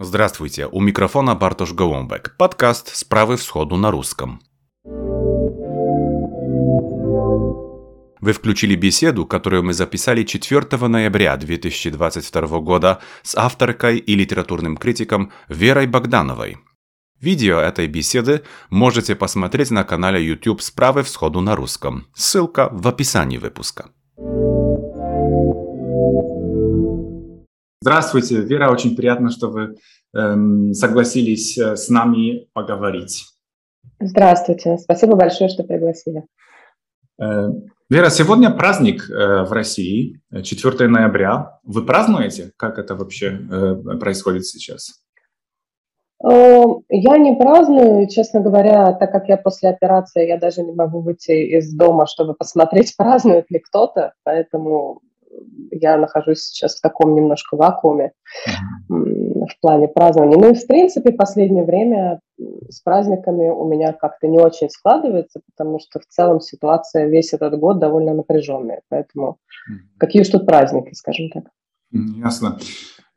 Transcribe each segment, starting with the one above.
Здравствуйте, у микрофона Бартош Голомбек, подкаст «Справы всходу» на русском. Вы включили беседу, которую мы записали 4 ноября 2022 года с авторкой и литературным критиком Верой Богдановой. Видео этой беседы можете посмотреть на канале YouTube «Справы всходу» на русском. Ссылка в описании выпуска. Здравствуйте, Вера, очень приятно, что вы эм, согласились э, с нами поговорить. Здравствуйте, спасибо большое, что пригласили. Э, Вера, сегодня праздник э, в России, 4 ноября. Вы празднуете? Как это вообще э, происходит сейчас? Я не праздную, честно говоря, так как я после операции, я даже не могу выйти из дома, чтобы посмотреть, празднует ли кто-то, поэтому я нахожусь сейчас в таком немножко вакууме в плане празднования. Ну и, в принципе, последнее время с праздниками у меня как-то не очень складывается, потому что в целом ситуация весь этот год довольно напряженная. Поэтому какие уж тут праздники, скажем так. Ясно.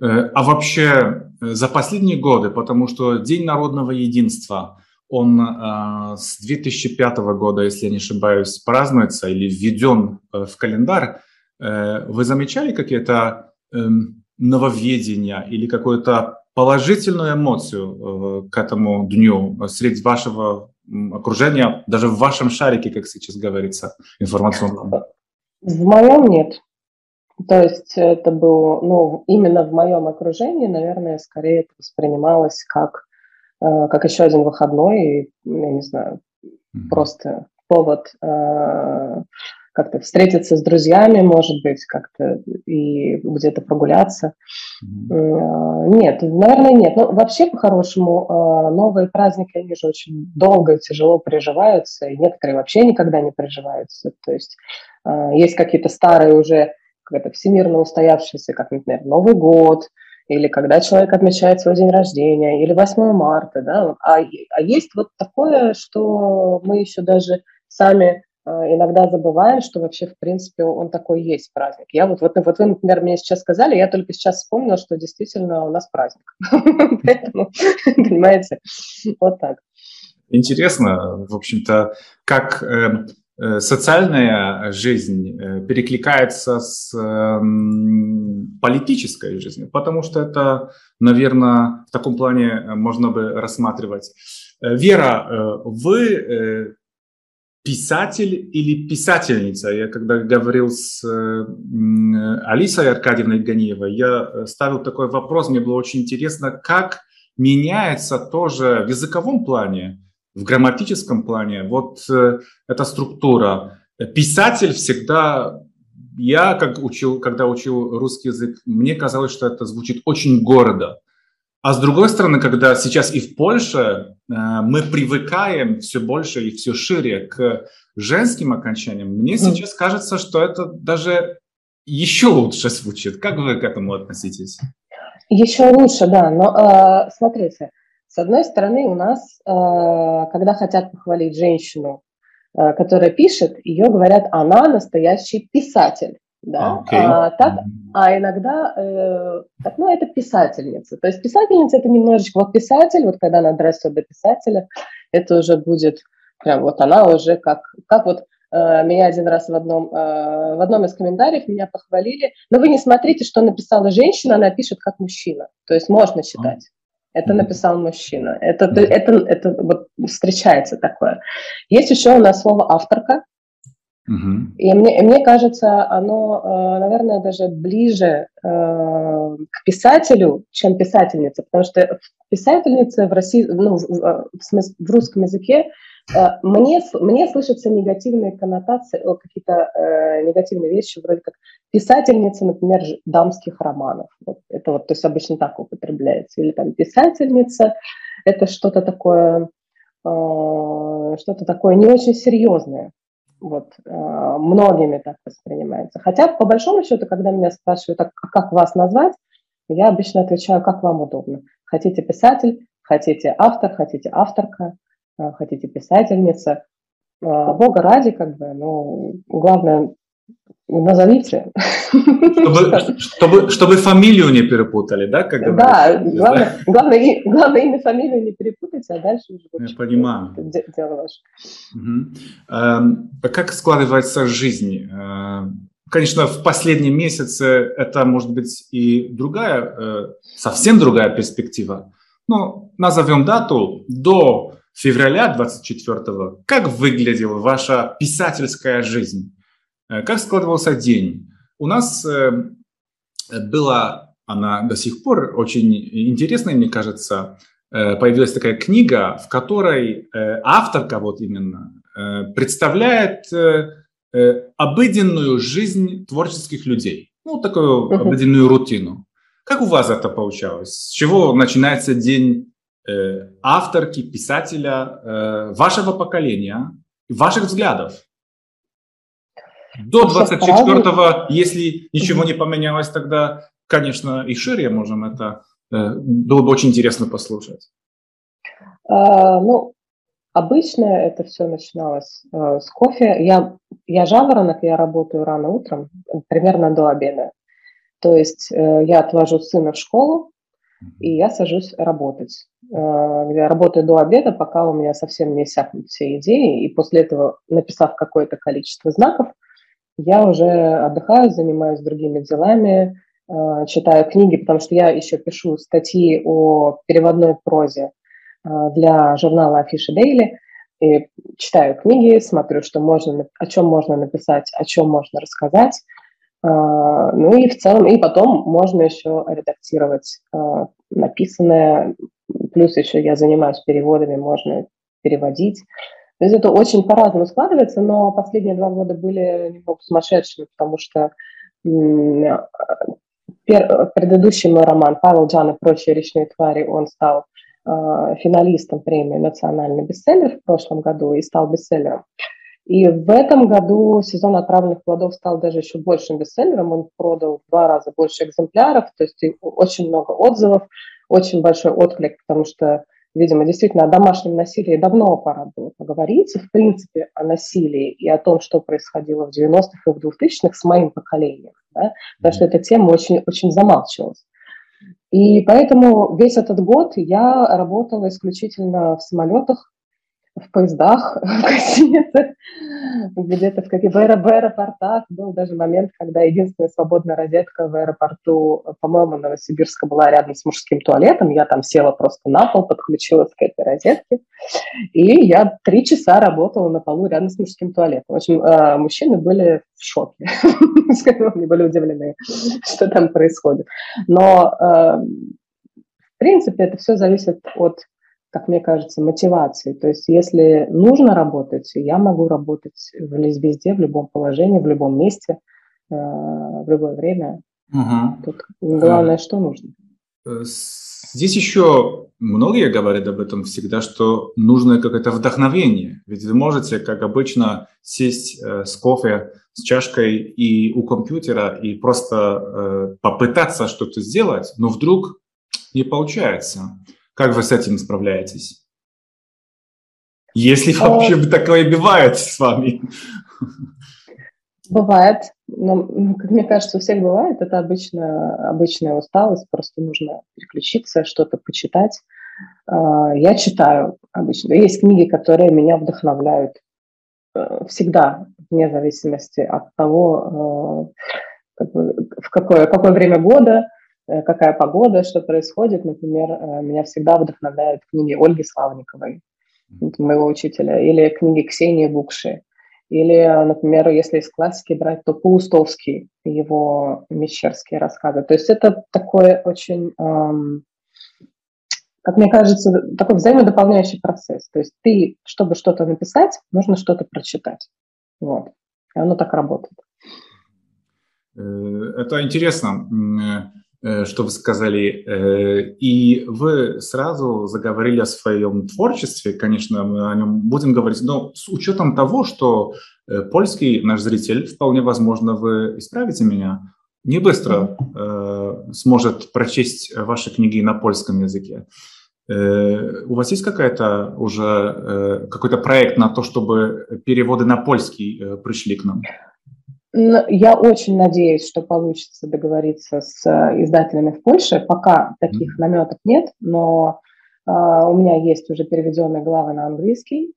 Э, а вообще э, за последние годы, потому что День народного единства, он э, с 2005 года, если я не ошибаюсь, празднуется или введен в календарь, вы замечали какие-то эм, нововведения или какую-то положительную эмоцию э, к этому дню среди вашего окружения, даже в вашем шарике, как сейчас говорится, информационном? В моем нет. То есть это было, ну, именно в моем окружении, наверное, скорее это воспринималось как, э, как еще один выходной, и, я не знаю, mm-hmm. просто повод как-то встретиться с друзьями, может быть, как-то и где-то прогуляться. Mm-hmm. Нет, наверное, нет. Но вообще, по-хорошему, а, новые праздники, они же очень долго и тяжело приживаются, и некоторые вообще никогда не приживаются. То есть а, есть какие-то старые уже как-то всемирно устоявшиеся, как, например, Новый год, или когда человек отмечает свой день рождения, или 8 марта, да, а, а есть вот такое, что мы еще даже сами иногда забываем, что вообще, в принципе, он такой есть праздник. Я вот, вот, вот вы, например, мне сейчас сказали, я только сейчас вспомнила, что действительно у нас праздник. Поэтому, понимаете, вот так. Интересно, в общем-то, как э, э, социальная жизнь э, перекликается с эм, политической жизнью, потому что это, наверное, в таком плане можно бы рассматривать. Вера, вы писатель или писательница. Я когда говорил с Алисой Аркадьевной Ганиевой, я э, ставил такой вопрос, мне было очень интересно, как меняется тоже в языковом плане, в грамматическом плане вот э, эта структура. Писатель всегда, я как учил, когда учил русский язык, мне казалось, что это звучит очень гордо. А с другой стороны, когда сейчас и в Польше э, мы привыкаем все больше и все шире к женским окончаниям, мне сейчас кажется, что это даже еще лучше звучит. Как вы к этому относитесь? Еще лучше, да. Но э, смотрите, с одной стороны, у нас, э, когда хотят похвалить женщину, э, которая пишет, ее говорят, она настоящий писатель да, okay. а, так, а иногда, э, так, ну, это писательница, то есть писательница это немножечко, вот писатель, вот когда она дорастет до писателя, это уже будет прям вот она уже как, как вот э, меня один раз в одном, э, в одном из комментариев меня похвалили, но вы не смотрите, что написала женщина, она пишет как мужчина, то есть можно считать. Это написал мужчина. Это, это, это вот встречается такое. Есть еще у нас слово авторка. И мне, мне кажется, оно, э, наверное, даже ближе э, к писателю, чем писательница, потому что писательница в России, ну, в, в, русском языке мне, мне слышатся негативные коннотации, какие-то э, негативные вещи, вроде как писательница, например, дамских романов. Вот это вот, то есть обычно так употребляется. Или там писательница, это что-то такое, э, что-то такое не очень серьезное вот, э, многими так воспринимается. Хотя, по большому счету, когда меня спрашивают, а как вас назвать, я обычно отвечаю, как вам удобно. Хотите писатель, хотите автор, хотите авторка, э, хотите писательница. Э, Бога ради, как бы, ну, главное, Назовите. Чтобы, чтобы, чтобы фамилию не перепутали, да? Как да, главное, главное, главное имя, фамилию не перепутать, а дальше уже Я понимаю. дело ваше. Угу. Как складывается жизнь? Э, конечно, в последние месяцы это может быть и другая, э, совсем другая перспектива. Но назовем дату до февраля 24-го. Как выглядела ваша писательская жизнь? Э, как складывался день? У нас э, была, она до сих пор очень интересная, мне кажется, э, появилась такая книга, в которой авторка вот именно представляет обыденную жизнь творческих людей, ну, такую обыденную рутину. Как у вас это получалось? С чего начинается день авторки, писателя вашего поколения, ваших взглядов? До 24-го, если ничего не поменялось, тогда, конечно, и шире можем это. Э, было бы очень интересно послушать. А, ну, обычно это все начиналось э, с кофе. Я, я жаворонок, я работаю рано утром, примерно до обеда. То есть э, я отвожу сына в школу, и я сажусь работать. Я работаю до обеда, пока у меня совсем не иссякнут все идеи, и после этого, написав какое-то количество знаков, я уже отдыхаю, занимаюсь другими делами, э, читаю книги, потому что я еще пишу статьи о переводной прозе э, для журнала Афиша Дейли. И читаю книги, смотрю, что можно, о чем можно написать, о чем можно рассказать. Э, ну и в целом, и потом можно еще редактировать написанное. Плюс еще я занимаюсь переводами, можно переводить. То есть это очень по-разному складывается, но последние два года были немного сумасшедшими, потому что предыдущий мой роман «Павел Джан и прочие речные твари», он стал э, финалистом премии «Национальный бестселлер» в прошлом году и стал бестселлером. И в этом году сезон отравленных плодов стал даже еще большим бестселлером. Он продал в два раза больше экземпляров, то есть очень много отзывов, очень большой отклик, потому что видимо, действительно о домашнем насилии давно пора было поговорить, в принципе, о насилии и о том, что происходило в 90-х и в 2000-х с моим поколением, да? потому что эта тема очень, очень замалчивалась. И поэтому весь этот год я работала исключительно в самолетах, в поездах, в гостиницах, где-то в каких в аэропортах. Был даже момент, когда единственная свободная розетка в аэропорту, по-моему, Новосибирска была рядом с мужским туалетом. Я там села просто на пол, подключилась к этой розетке. И я три часа работала на полу рядом с мужским туалетом. В общем, э, мужчины были в шоке. Они были удивлены, что там происходит. Но, э, в принципе, это все зависит от как мне кажется, мотивации. То есть если нужно работать, я могу работать везде, в любом положении, в любом месте, э, в любое время. Угу. Тут главное, что нужно. Э, здесь еще многие говорят об этом всегда, что нужно какое-то вдохновение. Ведь вы можете, как обычно, сесть э, с кофе, с чашкой и у компьютера и просто попытаться что-то сделать, но вдруг не получается. Как вы с этим справляетесь? Если вообще а... такое бывает с вами. Бывает. Но, ну, как мне кажется, у всех бывает. Это обычно, обычная усталость. Просто нужно переключиться, что-то почитать. А, я читаю обычно. Есть книги, которые меня вдохновляют э, всегда, вне зависимости от того, э, в какое, какое время года, какая погода, что происходит. Например, э, меня всегда вдохновляют книги Ольги Славниковой, моего учителя, или книги Ксении Букши. Или, например, если из классики брать, то Паустовский, его мещерские рассказы. То есть это такой очень, эм, как мне кажется, такой взаимодополняющий процесс. То есть ты, чтобы что-то написать, нужно что-то прочитать. Вот. И оно так работает. Э, это интересно. Э, что вы сказали. Э, и вы сразу заговорили о своем творчестве. Конечно, мы о нем будем говорить, но с учетом того, что э, польский наш зритель, вполне возможно, вы исправите меня, не быстро сможет прочесть ваши книги на польском языке. У вас есть какая-то уже какой-то проект на то, чтобы переводы на польский пришли к нам? Я очень надеюсь, что получится договориться с э, издателями в Польше. Пока таких наметов нет, но э, у меня есть уже переведенные главы на английский.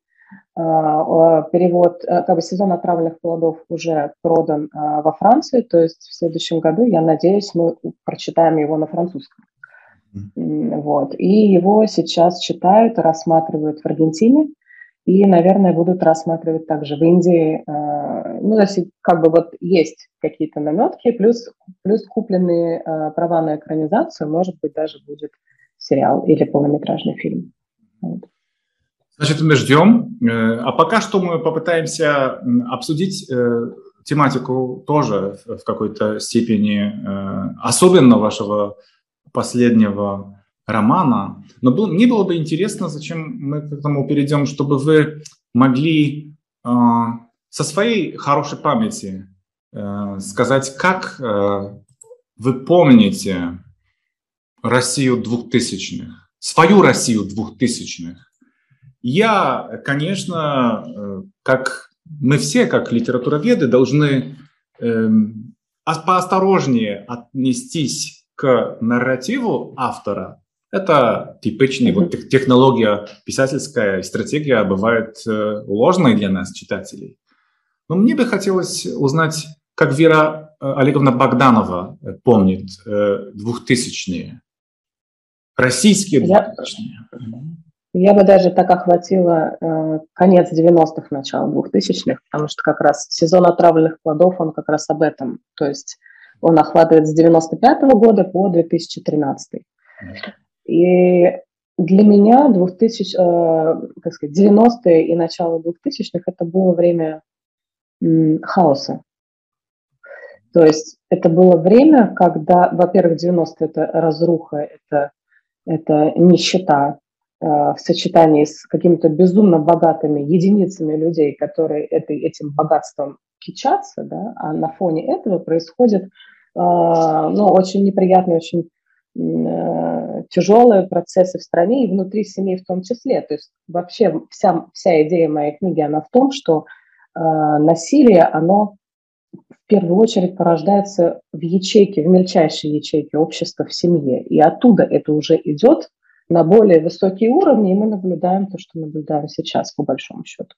Э, перевод, как бы сезон отравленных плодов уже продан э, во Франции, то есть в следующем году, я надеюсь, мы прочитаем его на французском. Вот. И его сейчас читают, рассматривают в Аргентине и, наверное, будут рассматривать также в Индии. Э, ну, есть как бы вот есть какие-то наметки, плюс, плюс купленные э, права на экранизацию, может быть, даже будет сериал или полнометражный фильм. Значит, мы ждем. Э, а пока что мы попытаемся обсудить тематику тоже в какой-то степени, особенно вашего последнего романа. Но был, мне было бы интересно, зачем мы к этому перейдем, чтобы вы могли э, со своей хорошей памяти э, сказать, как э, вы помните Россию двухтысячных, свою Россию двухтысячных. Я, конечно, э, как мы все, как литературоведы, должны э, поосторожнее отнестись к нарративу автора, это типичный, mm-hmm. вот технология писательская, стратегия бывает э, ложной для нас, читателей. Но мне бы хотелось узнать, как Вера э, Олеговна Богданова э, помнит двухтысячные, российские двухтысячные. Я, я бы даже так охватила э, конец 90-х, начало 2000-х, потому что как раз сезон отравленных плодов, он как раз об этом. То есть он охватывает с 95 -го года по 2013. И для меня 2000, э, как сказать, 90-е и начало 2000-х это было время хаоса. То есть это было время, когда, во-первых, 90-е это разруха, это, это нищета э, в сочетании с какими-то безумно богатыми единицами людей, которые этой, этим богатством кичатся, да, а на фоне этого происходит э, ну, очень неприятный, очень тяжелые процессы в стране и внутри семьи в том числе. То есть вообще вся, вся идея моей книги, она в том, что э, насилие, оно в первую очередь порождается в ячейке, в мельчайшей ячейке общества в семье. И оттуда это уже идет на более высокие уровни, и мы наблюдаем то, что наблюдаем сейчас, по большому счету.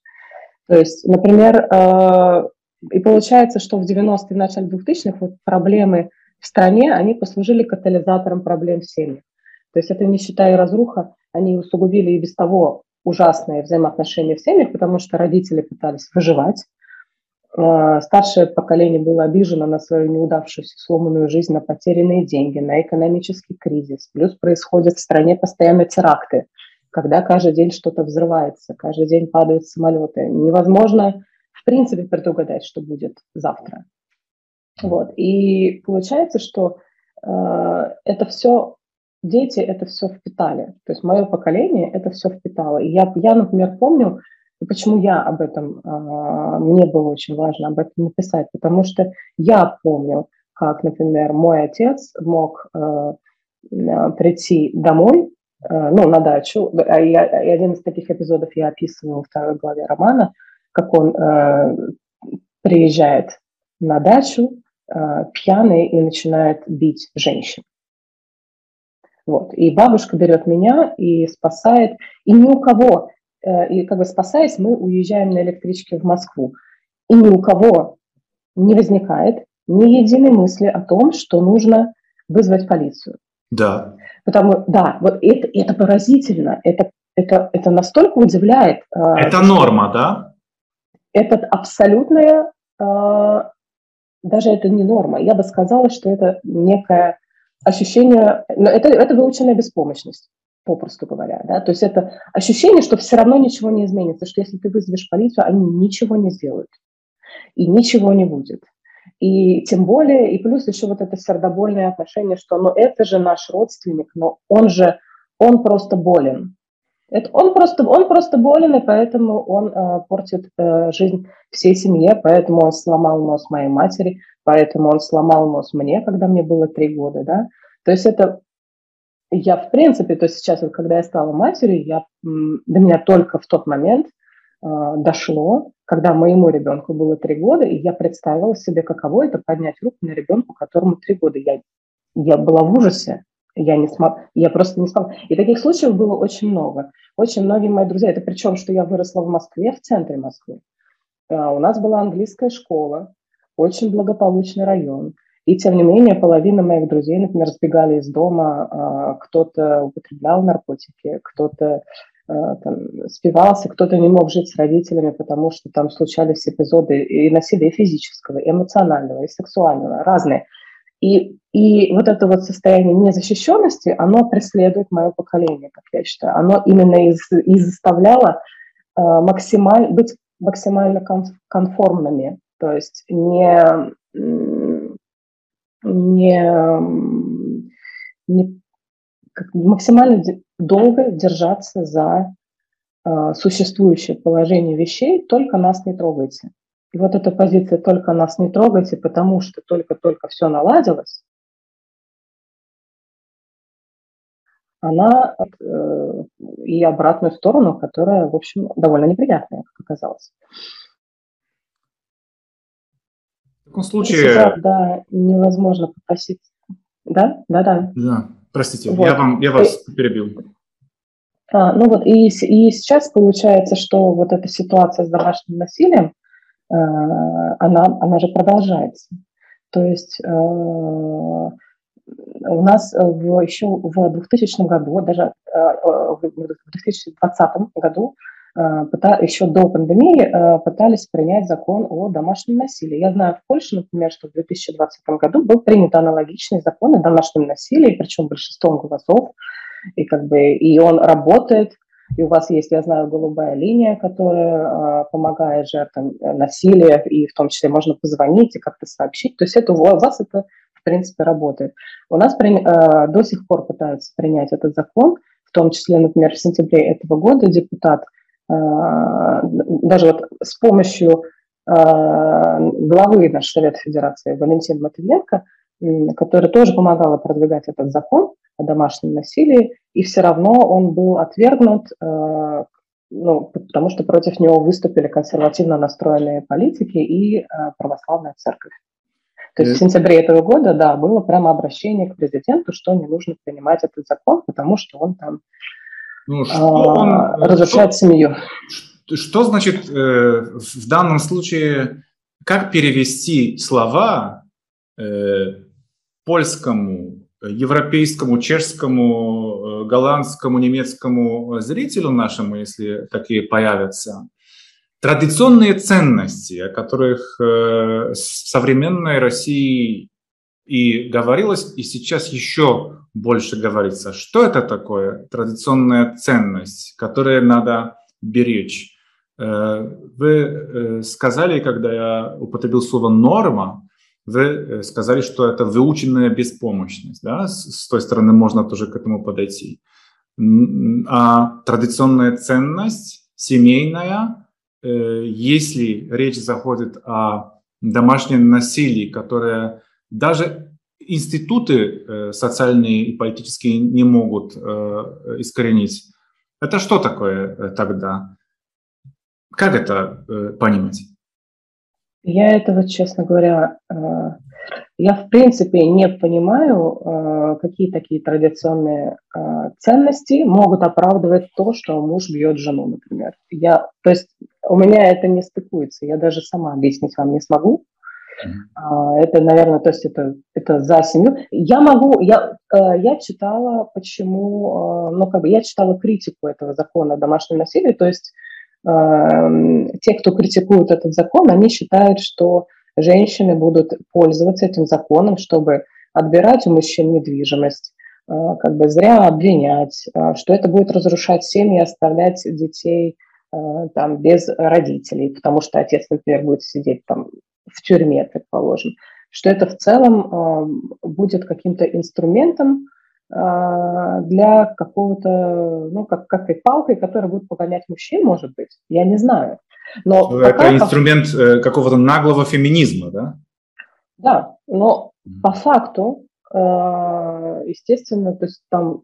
То есть, например, э, и получается, что в 90-е, начале 2000-х вот проблемы в стране, они послужили катализатором проблем в семьях. То есть это нищета и разруха, они усугубили и без того ужасные взаимоотношения в семьях, потому что родители пытались выживать. А, старшее поколение было обижено на свою неудавшуюся сломанную жизнь, на потерянные деньги, на экономический кризис. Плюс происходят в стране постоянно теракты, когда каждый день что-то взрывается, каждый день падают самолеты. Невозможно, в принципе, предугадать, что будет завтра. Вот. И получается, что э, это все, дети это все впитали. То есть мое поколение это все впитало. И я, я например, помню, почему я об этом, э, мне было очень важно об этом написать, потому что я помню, как, например, мой отец мог э, прийти домой, э, ну, на дачу, а и один из таких эпизодов я описывала во второй главе романа, как он э, приезжает на дачу, пьяный и начинает бить женщин. Вот. И бабушка берет меня и спасает. И ни у кого, э, и как бы спасаясь, мы уезжаем на электричке в Москву. И ни у кого не возникает ни единой мысли о том, что нужно вызвать полицию. Да. Потому, да, вот это, это поразительно, это, это, это настолько удивляет. Э, это норма, да? Это абсолютная даже это не норма. Я бы сказала, что это некое ощущение, но это, это выученная беспомощность, попросту говоря. Да? То есть это ощущение, что все равно ничего не изменится, что если ты вызовешь полицию, они ничего не сделают. И ничего не будет. И тем более, и плюс еще вот это сердобольное отношение, что ну это же наш родственник, но он же, он просто болен. Это он просто, он просто болен, и поэтому он э, портит э, жизнь всей семье, поэтому он сломал нос моей матери, поэтому он сломал нос мне, когда мне было три года, да. То есть это я в принципе, то есть сейчас, вот, когда я стала матерью, я, до меня только в тот момент э, дошло, когда моему ребенку было три года, и я представила себе, каково это поднять руку на ребенку, которому три года. Я, я была в ужасе. Я, не смог, я просто не смогла. И таких случаев было очень много. Очень многие мои друзья, это причем, что я выросла в Москве, в центре Москвы. А, у нас была английская школа, очень благополучный район. И тем не менее, половина моих друзей, например, сбегали из дома, а, кто-то употреблял наркотики, кто-то а, там, спивался, кто-то не мог жить с родителями, потому что там случались эпизоды и насилия физического, и эмоционального, и сексуального, разные. И, и вот это вот состояние незащищенности, оно преследует мое поколение, как я считаю. Оно именно и, заставляло э, максималь, быть максимально конформными, то есть не, не, не максимально долго держаться за э, существующее положение вещей, только нас не трогайте. И вот эта позиция «только нас не трогайте, потому что только-только все наладилось», она э, и обратную сторону, которая, в общем, довольно неприятная, как оказалось. В таком случае... Сейчас, да, невозможно попросить. Да? Да, да. Да, простите, вот. я, вам, я вас и... перебил. А, ну вот, и, и сейчас получается, что вот эта ситуация с домашним насилием, она, она же продолжается. То есть э, у нас в, еще в 2000 году, даже э, в 2020 году, еще до пандемии пытались принять закон о домашнем насилии. Я знаю в Польше, например, что в 2020 году был принят аналогичный закон о домашнем насилии, причем большинством голосов, и как бы и он работает, и у вас есть, я знаю, голубая линия, которая э, помогает жертвам насилия, и в том числе можно позвонить и как-то сообщить. То есть это у вас это, в принципе, работает. У нас при, э, до сих пор пытаются принять этот закон, в том числе, например, в сентябре этого года депутат э, даже вот с помощью э, главы нашего Совета Федерации Валентина Матвиенко, который тоже помогала продвигать этот закон, о домашнем насилии, и все равно он был отвергнут, э, ну, потому что против него выступили консервативно настроенные политики и э, православная церковь. То есть в сентябре этого года, да, было прямо обращение к президенту, что не нужно принимать этот закон, потому что он там ну, что э, он, разрушает что, семью. Что значит э, в данном случае, как перевести слова э, польскому европейскому, чешскому, э, голландскому, немецкому зрителю нашему, если такие появятся, традиционные ценности, о которых в э, современной России и говорилось, и сейчас еще больше говорится. Что это такое традиционная ценность, которую надо беречь? Э, вы сказали, когда я употребил слово «норма», вы э, сказали, что это выученная беспомощность. Да? С той стороны можно тоже к этому подойти. А традиционная ценность, семейная, э, если речь заходит о домашнем насилии, которое даже институты э, социальные и политические не могут искоренить, это что такое тогда? Как это понимать? Я этого, честно говоря, э, я в принципе не понимаю, э, какие такие традиционные э, ценности могут оправдывать то, что муж бьет жену, например. Я, то есть у меня это не стыкуется, я даже сама объяснить вам не смогу. Mm-hmm. Это, наверное, то есть это, это за семью. Я могу, я, я читала, почему, ну, как бы я читала критику этого закона о домашнем насилии, то есть те, кто критикует этот закон, они считают, что женщины будут пользоваться этим законом, чтобы отбирать у мужчин недвижимость, э, как бы зря обвинять, э, что это будет разрушать семьи, оставлять детей э, там без родителей, потому что отец, например, будет сидеть там в тюрьме, предположим, что это в целом будет каким-то инструментом, для какого-то, ну, как, как и палкой, которая будет погонять мужчин, может быть, я не знаю. Но ну, это пока, инструмент э, какого-то наглого феминизма, да? Да, но по факту, э, естественно, то есть там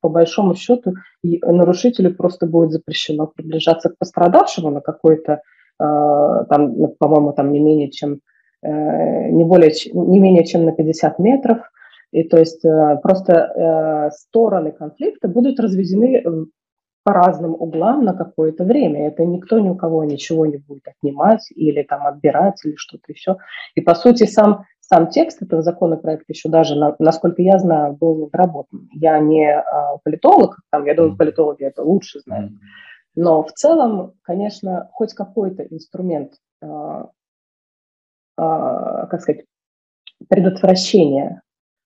по большому счету нарушителю просто будет запрещено приближаться к пострадавшему на какой-то там, по-моему, там не менее чем не более не менее чем на 50 метров, и то есть просто стороны конфликта будут разведены по разным углам на какое-то время. Это никто ни у кого ничего не будет отнимать или там отбирать или что-то еще. И по сути сам сам текст этого законопроекта еще даже, насколько я знаю, был недоработан. Я не политолог, там, я думаю, политологи это лучше знают. Но в целом, конечно, хоть какой-то инструмент, как сказать, предотвращения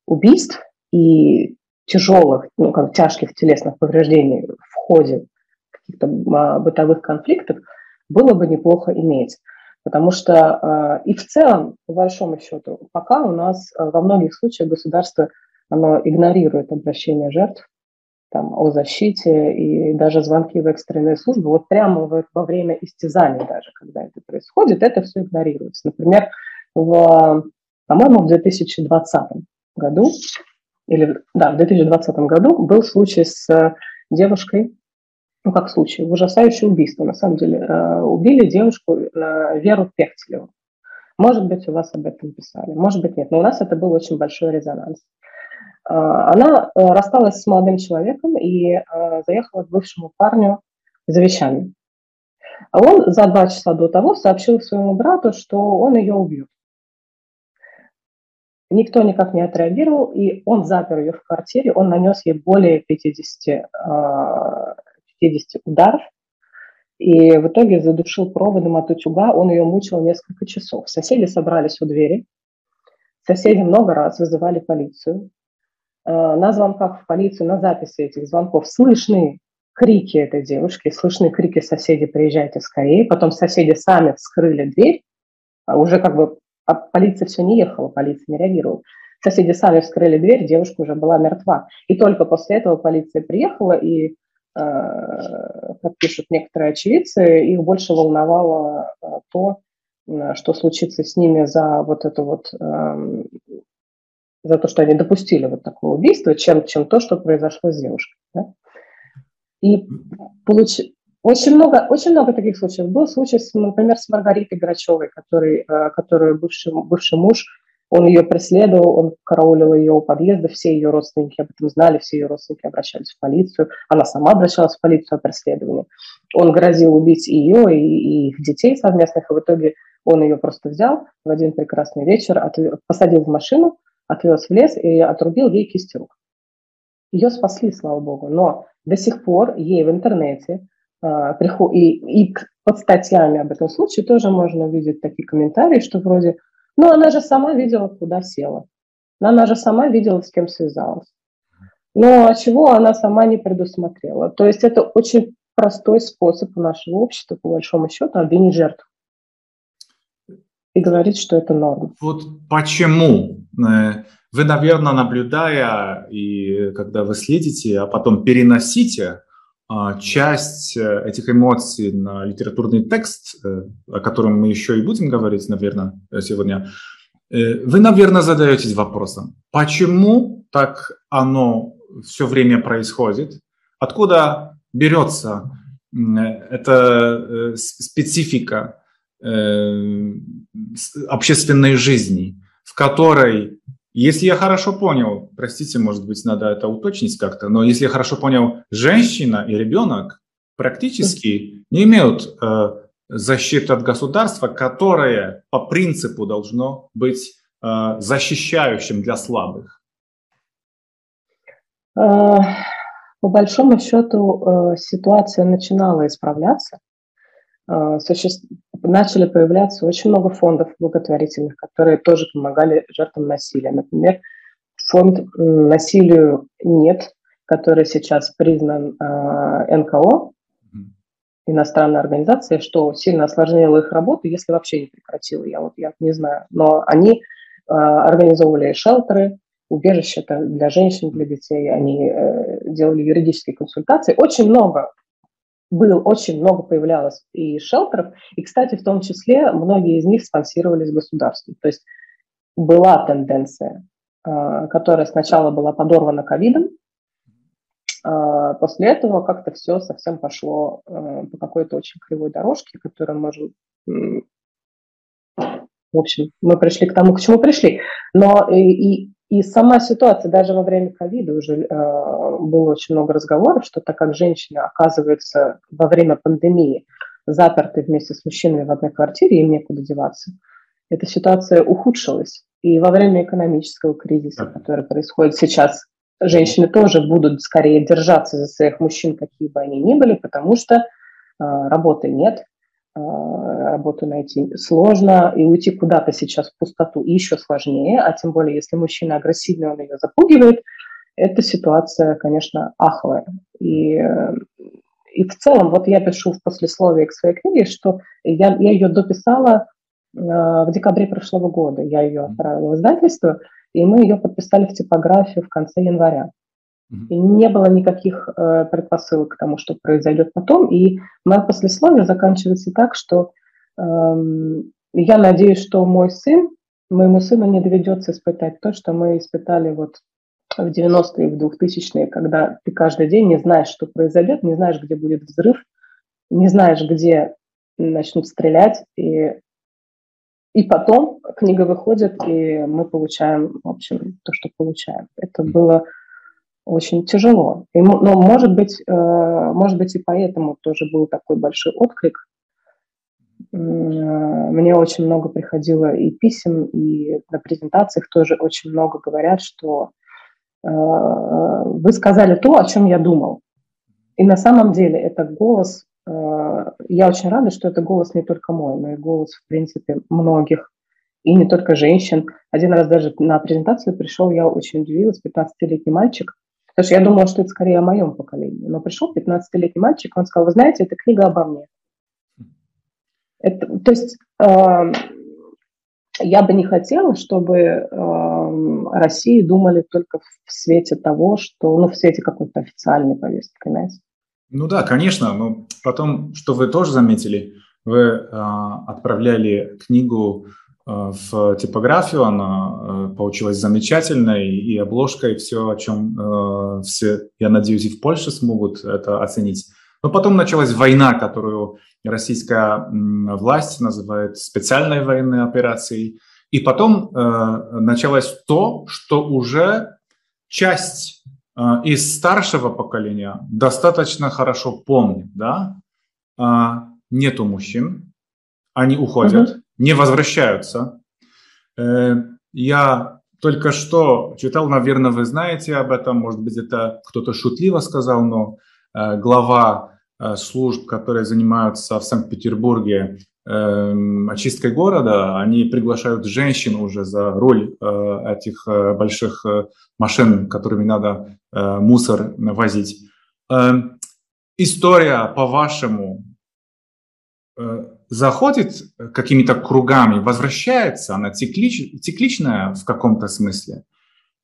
убийств и тяжелых, ну, как тяжких телесных повреждений в ходе каких-то бытовых конфликтов было бы неплохо иметь. Потому что э, и в целом, по большому счету, пока у нас э, во многих случаях государство оно игнорирует обращение жертв там, о защите и даже звонки в экстренные службы. Вот прямо во время истязаний даже, когда это происходит, это все игнорируется. Например, в, по-моему, в 2020 году, или да, в 2020 году был случай с девушкой, ну, как случай, ужасающее убийство. На самом деле, э, убили девушку э, Веру Пехтелеву. Может быть, у вас об этом писали, может быть, нет, но у нас это был очень большой резонанс. Э, она рассталась с молодым человеком и заехала к бывшему парню за вещами. А он за два часа до того сообщил своему брату, что он ее убьет. Никто никак не отреагировал, и он запер ее в квартире, он нанес ей более 50 50 ударов, и в итоге задушил проводом от утюга, он ее мучил несколько часов. Соседи собрались у двери, соседи много раз вызывали полицию. Э, на звонках в полицию, на записи этих звонков слышны крики этой девушки, слышны крики соседей «приезжайте скорее». Потом соседи сами вскрыли дверь, а уже как бы а полиция все не ехала, полиция не реагировала. Соседи сами вскрыли дверь, девушка уже была мертва. И только после этого полиция приехала и Э, как пишут некоторые очевидцы, их больше волновало э, то, что случится с ними за вот это вот, эм, за то, что они допустили вот такое убийство, чем, чем то, что произошло с девушкой. Да? И получ... очень, много, очень много таких случаев. Был случай, с, например, с Маргаритой Грачевой, который, э, которую бывший, бывший муж он ее преследовал, он караулил ее у подъезда, все ее родственники об этом знали, все ее родственники обращались в полицию, она сама обращалась в полицию о преследовании. Он грозил убить ее и, и их детей совместных, и в итоге он ее просто взял в один прекрасный вечер, отвез, посадил в машину, отвез в лес и отрубил ей кисти рук. Ее спасли, слава богу, но до сих пор ей в интернете приход... и, и под статьями об этом случае тоже можно увидеть такие комментарии, что вроде ну, она же сама видела, куда села. Она же сама видела, с кем связалась. Но а чего она сама не предусмотрела? То есть это очень простой способ у нашего общества, по большому счету, обвинить жертву и говорить, что это норма. Вот почему? Э, вы, наверное, наблюдая и когда вы следите, а потом переносите а, часть э, этих эмоций на литературный текст, э, о котором мы еще и будем говорить, наверное, сегодня, э, вы, наверное, задаетесь вопросом, почему так оно все время происходит, откуда берется эта специфика общественной жизни, в которой если я хорошо понял, простите, может быть, надо это уточнить как-то, но если я хорошо понял, женщина и ребенок практически не имеют э, защиты от государства, которое по принципу должно быть э, защищающим для слабых. Э, по большому счету э, ситуация начинала исправляться. Э, начали появляться очень много фондов благотворительных, которые тоже помогали жертвам насилия. Например, фонд «Насилию нет», который сейчас признан э, НКО, иностранной организации, что сильно осложнило их работу, если вообще не прекратило, я вот я не знаю. Но они э, организовывали шелтеры, убежища для женщин, для детей, они э, делали юридические консультации. Очень много было очень много появлялось и шелтеров, и, кстати, в том числе многие из них спонсировались государством. То есть была тенденция, а, которая сначала была подорвана ковидом, А, после этого как-то все совсем пошло э, по какой-то очень кривой дорожке, которую можем... В общем, мы пришли к тому, к чему пришли. Но и, и, и сама ситуация, даже во время ковида уже э, было очень много разговоров, что так как женщины оказываются во время пандемии заперты вместе с мужчинами в одной квартире, им некуда деваться, эта ситуация ухудшилась. И во время экономического кризиса, который происходит сейчас, женщины тоже будут скорее держаться за своих мужчин, какие бы они ни были, потому что э, работы нет, работу найти сложно, и уйти куда-то сейчас в пустоту еще сложнее, а тем более, если мужчина агрессивный, он ее запугивает, эта ситуация, конечно, аховая. И, и в целом, вот я пишу в послесловии к своей книге, что я, я ее дописала э, в декабре прошлого года. Я ее отправила в издательство, и мы ее подписали в типографию в конце января. И не было никаких э, предпосылок к тому, что произойдет потом. И мое послесловие заканчивается так, что э, я надеюсь, что мой сын, моему сыну не доведется испытать то, что мы испытали вот в 90-е, в 2000-е, когда ты каждый день не знаешь, что произойдет, не знаешь, где будет взрыв, не знаешь, где начнут стрелять, и и потом книга выходит, и мы получаем, в общем, то, что получаем. Это было очень тяжело. И, но, может быть, э, может быть, и поэтому тоже был такой большой отклик. Мне очень много приходило и писем, и на презентациях тоже очень много говорят, что э, вы сказали то, о чем я думал. И на самом деле это голос Э, я очень рада, что это голос не только мой, но и голос, в принципе, многих, и не только женщин. Один раз даже на презентацию пришел, я очень удивилась, 15-летний мальчик, потому что я думала, что это скорее о моем поколении. Но пришел 15-летний мальчик, он сказал, вы знаете, это книга обо мне. Это, то есть э, я бы не хотела, чтобы э, России думали только в свете того, что, ну, в свете какой-то официальной повестки, понимаете? Ну да, конечно, но потом, что вы тоже заметили, вы э, отправляли книгу в типографию, она э, получилась замечательной, и обложка, и все, о чем э, все, я надеюсь, и в Польше смогут это оценить. Но потом началась война, которую российская власть называет специальной военной операцией. И потом э, началось то, что уже часть а, из старшего поколения достаточно хорошо помнит, да, а, нету мужчин, они уходят. Не возвращаются. Э, я только что читал, наверное, вы знаете об этом, может быть, это кто-то шутливо сказал, но э, глава э, служб, которые занимаются в Санкт-Петербурге Эм, очисткой города, они приглашают женщин уже за роль этих больших машин, которыми надо мусор возить. Эм, история, по-вашему, заходит какими-то кругами, возвращается, она циклич, цикличная в каком-то смысле?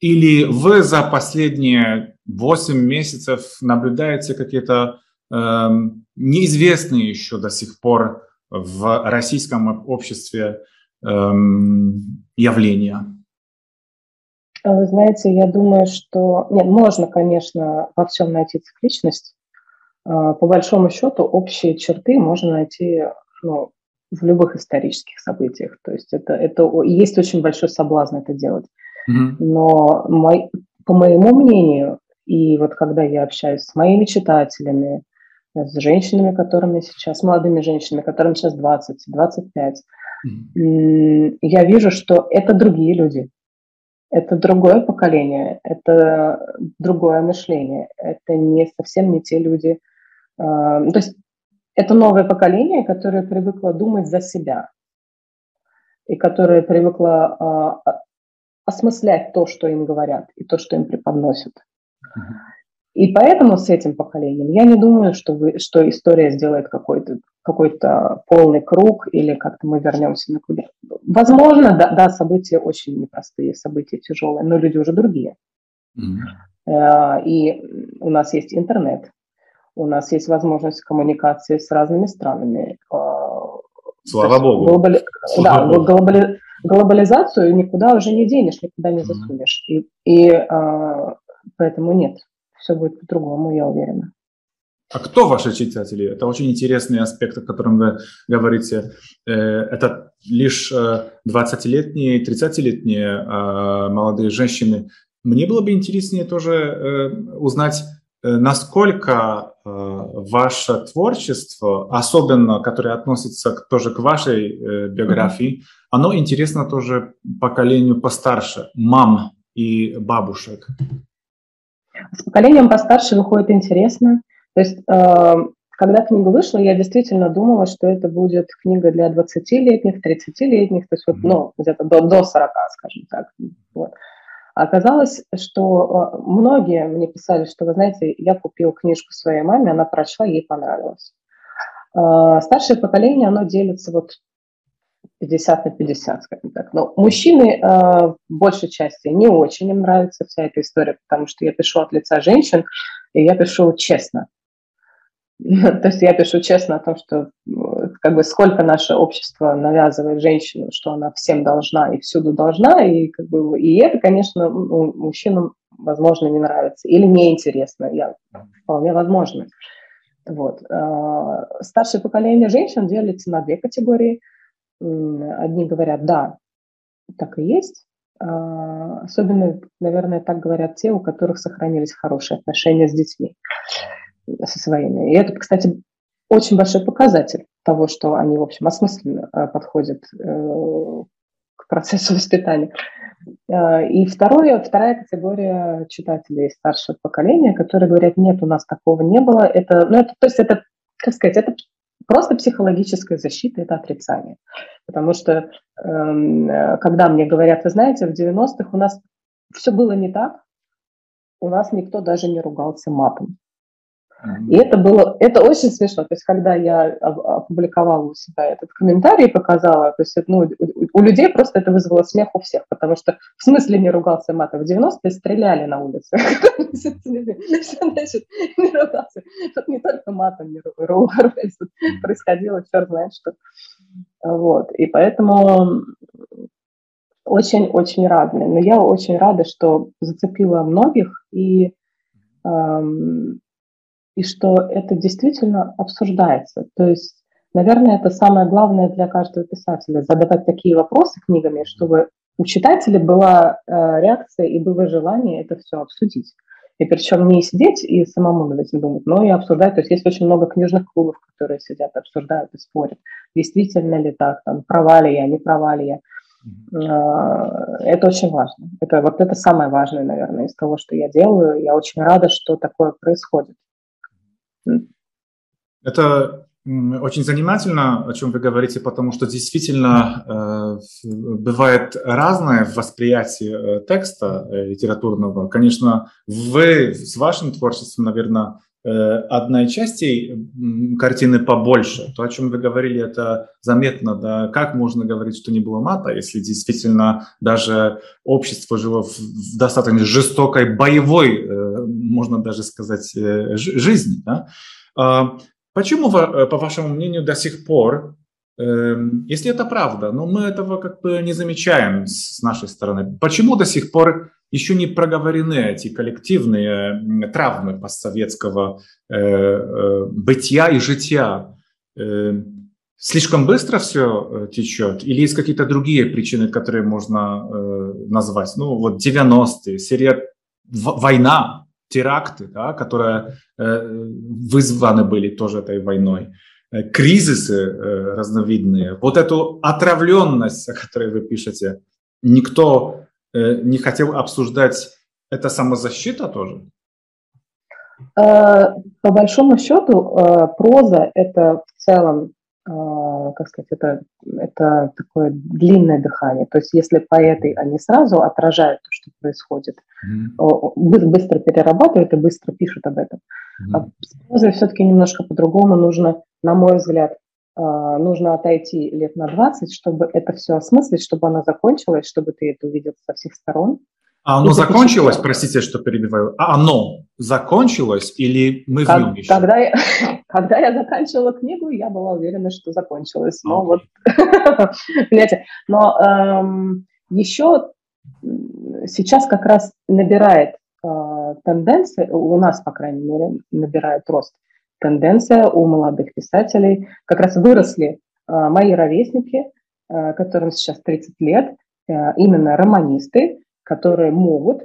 Или вы за последние 8 месяцев наблюдаете какие-то э, неизвестные еще до сих пор в российском обществе эм, явления? А вы знаете, я думаю, что нет, можно, конечно, во всем найти цикличность. А, по большому счету, общие черты можно найти ну, в любых исторических событиях. То есть это, это есть очень большой соблазн это делать. Mm-hmm. Но мой, по моему мнению, и вот когда я общаюсь с моими читателями, с женщинами, которыми сейчас, молодыми женщинами, которым сейчас 20, 25, mm-hmm. я вижу, что это другие люди. Это другое поколение, это другое мышление, это не совсем не те люди. А, то есть это новое поколение, которое привыкло думать за себя и которое привыкло а, осмыслять то, что им говорят, и то, что им преподносят. И поэтому с этим поколением я не думаю, что, вы, что история сделает какой-то какой полный круг или как-то мы вернемся на круги. Возможно, да, да, события очень непростые, события тяжелые, но люди уже другие. Mm-hmm. И у нас есть интернет, у нас есть возможность коммуникации с разными странами. А, Слава Богу. Глобали... Слава да, Богу. Глобали... глобализацию никуда уже не денешь, никуда не засунешь. Mm-hmm. И, и а, поэтому нет, все будет по-другому, я уверена. А кто ваши читатели? Это очень интересный аспект, о котором вы говорите. Э, это лишь 20-летние, 30-летние а, молодые женщины. Мне было бы интереснее тоже э, э, насколько ваше творчество, особенно которое относится тоже к вашей биографии, оно интересно тоже поколению постарше, мам и бабушек. С поколением постарше выходит интересно. То есть, э, когда книга вышла, я действительно думала, что это будет книга для 20-летних, 30-летних, то есть вот, ну, где-то до, до 40, скажем так. Вот. Оказалось, что э, многие мне писали, что, вы знаете, я купил книжку своей маме, она прочла, ей понравилось. Э, старшее поколение, оно делится вот 50 на 50, скажем так. Но мужчины э, в большей части не очень им нравится вся эта история, потому что я пишу от лица женщин, и я пишу честно. То есть я пишу честно о том, что как бы сколько наше общество навязывает женщину, что она всем должна и всюду должна, и как бы и это, конечно, мужчинам, возможно, не нравится или неинтересно, я, вполне возможно. Вот. А, старшее поколение женщин делится на две категории. Одни говорят, да, так и есть. А, особенно, наверное, так говорят те, у которых сохранились хорошие отношения с детьми со своими. И это, кстати, очень большой показатель того, что они, в общем, осмысленно э, подходят э, к процессу воспитания. Э, и второе, вторая категория читателей старшего поколения, которые говорят, нет, у нас такого не было. Это, ну, это, то есть это, как сказать, это просто психологическая защита, это отрицание. Потому что эм, когда мне говорят, вы знаете, в 90-х у нас все было не так, у нас никто даже не ругался матом. И это было, это очень смешно. То есть, когда я опубликовала у себя этот комментарий и показала, то есть, ну, у людей просто это вызвало смех у всех, потому что в смысле не ругался матом. В 90-е стреляли на улице. Значит, не ругался. Тут не только матом не ругались, тут происходило черт знает что. Вот. И поэтому очень-очень разные. Но я очень рада, что зацепила многих и и что это действительно обсуждается. То есть, наверное, это самое главное для каждого писателя – задавать такие вопросы книгами, чтобы у читателя была э, реакция и было желание это все обсудить. И причем не сидеть и самому над этим думать, но и обсуждать. То есть есть очень много книжных клубов, которые сидят, обсуждают и спорят, действительно ли так, там, права ли я, не права ли я. Э, это очень важно. Это вот это самое важное, наверное, из того, что я делаю. Я очень рада, что такое происходит. Это очень занимательно, о чем вы говорите, потому что действительно э, бывает разное восприятие э, текста э, литературного. Конечно, вы с вашим творчеством, наверное, э, одна из частей картины побольше. То, о чем вы говорили, это заметно. Да? Как можно говорить, что не было мата, если действительно даже общество жило в, достаточно жестокой боевой, э, можно даже сказать, э, жизни. Да? А, почему, по вашему мнению, до сих пор, эм, если это правда, но мы этого как бы не замечаем с нашей стороны, почему до сих пор еще не проговорены эти коллективные травмы постсоветского э, э, бытия и жития? Слишком быстро все течет? Или есть какие-то другие причины, которые можно назвать? Ну, вот 90-е, серия война, теракты, да, которые э, вызваны были тоже этой войной, э, кризисы э, разновидные, вот эту отравленность, о которой вы пишете, никто не хотел обсуждать, это самозащита тоже? По большому счету, проза – это в целом как сказать, это, это такое длинное дыхание. То есть если поэты, они сразу отражают то, что происходит, mm-hmm. быстро перерабатывают и быстро пишут об этом. Mm-hmm. А с прозой все-таки немножко по-другому нужно, на мой взгляд, нужно отойти лет на 20, чтобы это все осмыслить, чтобы она закончилась, чтобы ты это увидел со всех сторон. А оно закончилось, простите, что перебиваю, а оно закончилось или мы в нем еще? Когда я, когда я заканчивала книгу, я была уверена, что закончилось. Но okay. вот, понимаете, но эм, еще сейчас как раз набирает э, тенденция, у нас, по крайней мере, набирает рост тенденция у молодых писателей. Как раз выросли э, мои ровесники, э, которым сейчас 30 лет, э, именно романисты, которые могут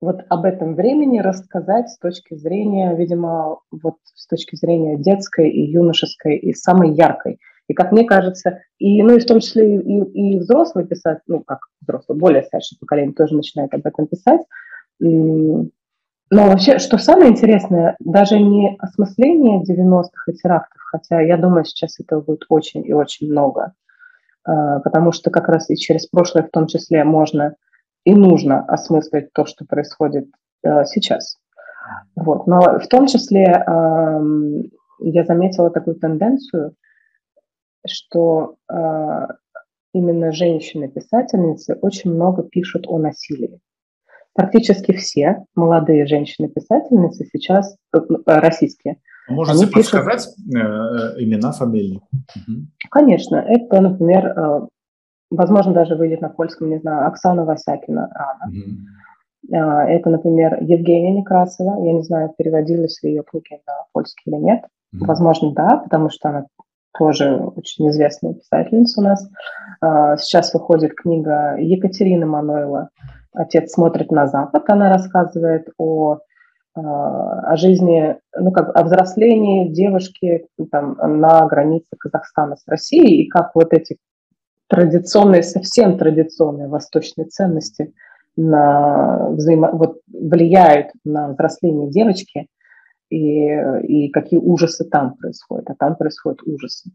вот об этом времени рассказать с точки зрения, видимо, вот с точки зрения детской и юношеской и самой яркой. И как мне кажется, и, ну, и в том числе и, и взрослые писать, ну, как взрослые, более старшее поколение тоже начинает об этом писать. Но вообще, что самое интересное, даже не осмысление 90-х и терактов, хотя я думаю, сейчас этого будет очень и очень много, а, потому что как раз и через прошлое в том числе можно и нужно осмыслить то, что происходит э, сейчас. Вот. Но в том числе я заметила такую тенденцию, что э, именно женщины-писательницы очень много пишут о насилии. Практически все молодые женщины-писательницы сейчас, э, российские, Можете они подсказать пишут... Э, имена, фамилии? Конечно. Это, например, э, возможно, даже выйдет на польском, не знаю, Оксана Васякина рано. Mm-hmm. Это, например, Евгения Некрасова. Я не знаю, переводилась ли ее книги на польский или нет. Mm-hmm. Возможно, да, потому что она тоже очень известная писательница у нас. А, сейчас выходит книга Екатерины Манойла «Отец смотрит на Запад». Она рассказывает о, а, о жизни, ну, как о взрослении девушки там, на границе Казахстана с Россией, и как вот эти традиционные, совсем традиционные восточные ценности на взаимо... вот, влияют на взросление девочки, и, и какие ужасы там происходят, а там происходят ужасы.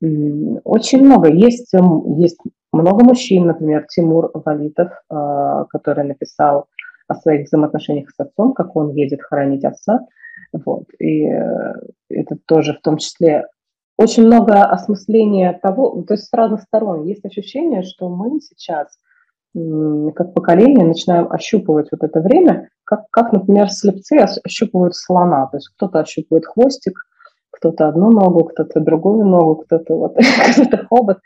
Очень много. Есть, есть много мужчин, например, Тимур Валитов, а, который написал о своих взаимоотношениях с отцом, как он едет хоронить отца. Вот. И э, это тоже в том числе очень много осмысления того, то есть с разных сторон. Есть ощущение, что мы сейчас, как поколение, начинаем ощупывать вот это время, как, как например, слепцы ощупывают слона. То есть кто-то ощупывает хвостик, кто-то одну ногу, кто-то другую ногу, кто-то вот, кто-то хобот.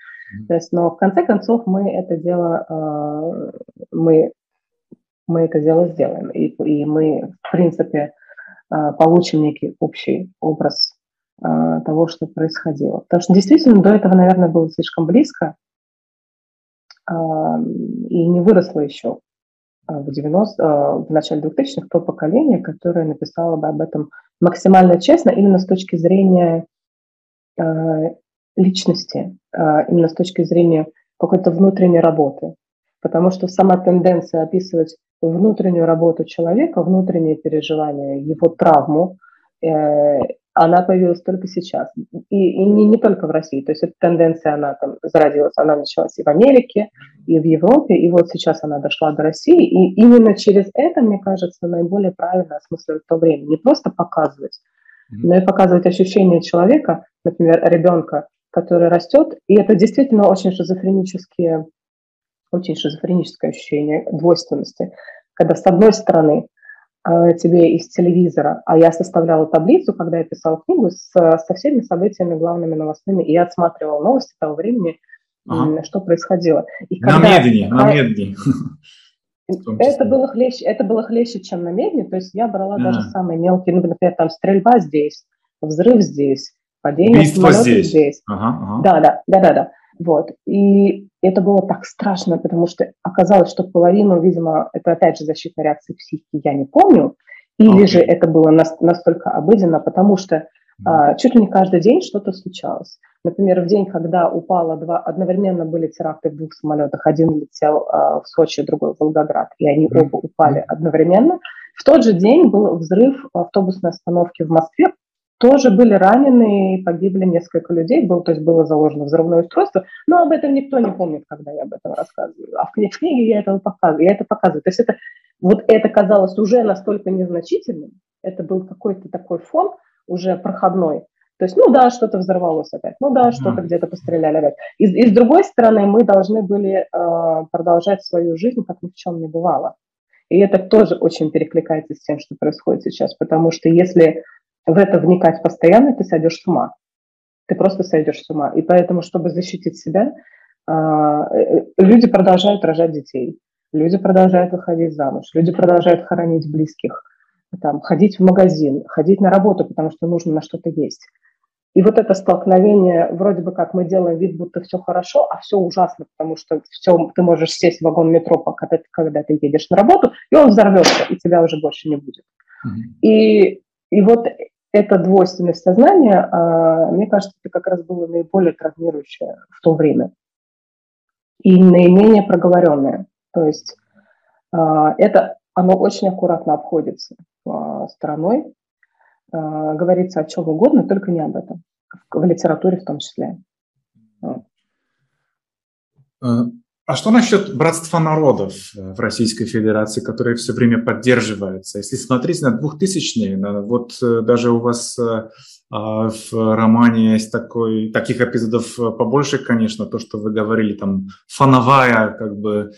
То есть, но в конце концов мы это дело, а, мы, мы это дело сделаем. И, и мы, в принципе, а, получим некий общий образ а, того, что происходило. Потому что действительно до этого, наверное, было слишком близко и не выросло еще в, 90, в начале 2000-х то поколение, которое написало бы об этом максимально честно, именно с точки зрения личности, именно с точки зрения какой-то внутренней работы. Потому что сама тенденция описывать внутреннюю работу человека, внутренние переживания, его травму, э, она появилась только сейчас. И, и не, не только в России. То есть эта тенденция, она там зародилась, она началась и в Америке, и в Европе, и вот сейчас она дошла до России. И именно через это, мне кажется, наиболее правильно осмысливать то время. Не просто показывать, но и показывать ощущение человека, например, ребенка, который растет. И это действительно очень шизофренические, очень шизофреническое ощущение двойственности. Когда с одной стороны Э, тебе из телевизора, а я составляла таблицу, когда я писала книгу с, со всеми событиями главными новостными, и я отсматривала новости того времени, ага. что происходило. И когда, на медне, на медне. Это было хлеще, это было хлеще, чем на медне, то есть я брала а. даже самые мелкие, ну, например, там стрельба здесь, взрыв здесь, падение Убийство здесь. здесь. Ага, ага. Да, да, да, да, да. Вот. И это было так страшно, потому что оказалось, что половину, видимо, это опять же защитная реакция психики, я не помню, или okay. же это было настолько обыденно, потому что а, чуть ли не каждый день что-то случалось. Например, в день, когда упало два, одновременно были теракты в двух самолетах, один летел а, в Сочи, другой в Волгоград, и они оба упали одновременно. В тот же день был взрыв автобусной остановки в Москве, тоже были ранены и погибли несколько людей, был, то есть было заложено взрывное устройство, но об этом никто не помнит, когда я об этом рассказываю. А в книге я это показываю, я это показываю. То есть это, вот это казалось уже настолько незначительным, это был какой-то такой фон уже проходной, то есть, ну да, что-то взорвалось опять, ну да, что-то где-то постреляли опять. И, и с другой стороны, мы должны были э, продолжать свою жизнь, как ни в чем не бывало. И это тоже очень перекликается с тем, что происходит сейчас, потому что если в это вникать постоянно, ты сойдешь с ума. Ты просто сойдешь с ума. И поэтому, чтобы защитить себя, а, э, люди продолжают рожать детей. люди продолжают выходить замуж, люди продолжают хоронить близких, там, ходить в магазин, ходить на работу, потому что нужно на что-то есть. И вот это столкновение, вроде бы как мы делаем вид, будто все хорошо, а все ужасно, потому что все, ты можешь сесть в вагон метро, пока ты, когда ты едешь на работу, и он взорвется, и тебя уже больше не будет. Mm-hmm. И, и вот эта двойственность сознания, а, мне кажется, это как раз было наиболее травмирующее в то время и наименее проговоренное. То есть а, это оно очень аккуратно обходится а, стороной, говорится о чем угодно, только не об этом, в литературе в том числе. А что насчет братства народов э, в Российской Федерации, которое все время поддерживается? Если смотреть на 2000-е, вот э, даже у вас э, в романе есть такой, таких эпизодов побольше, конечно, то, что вы говорили, там, фоновая, как бы,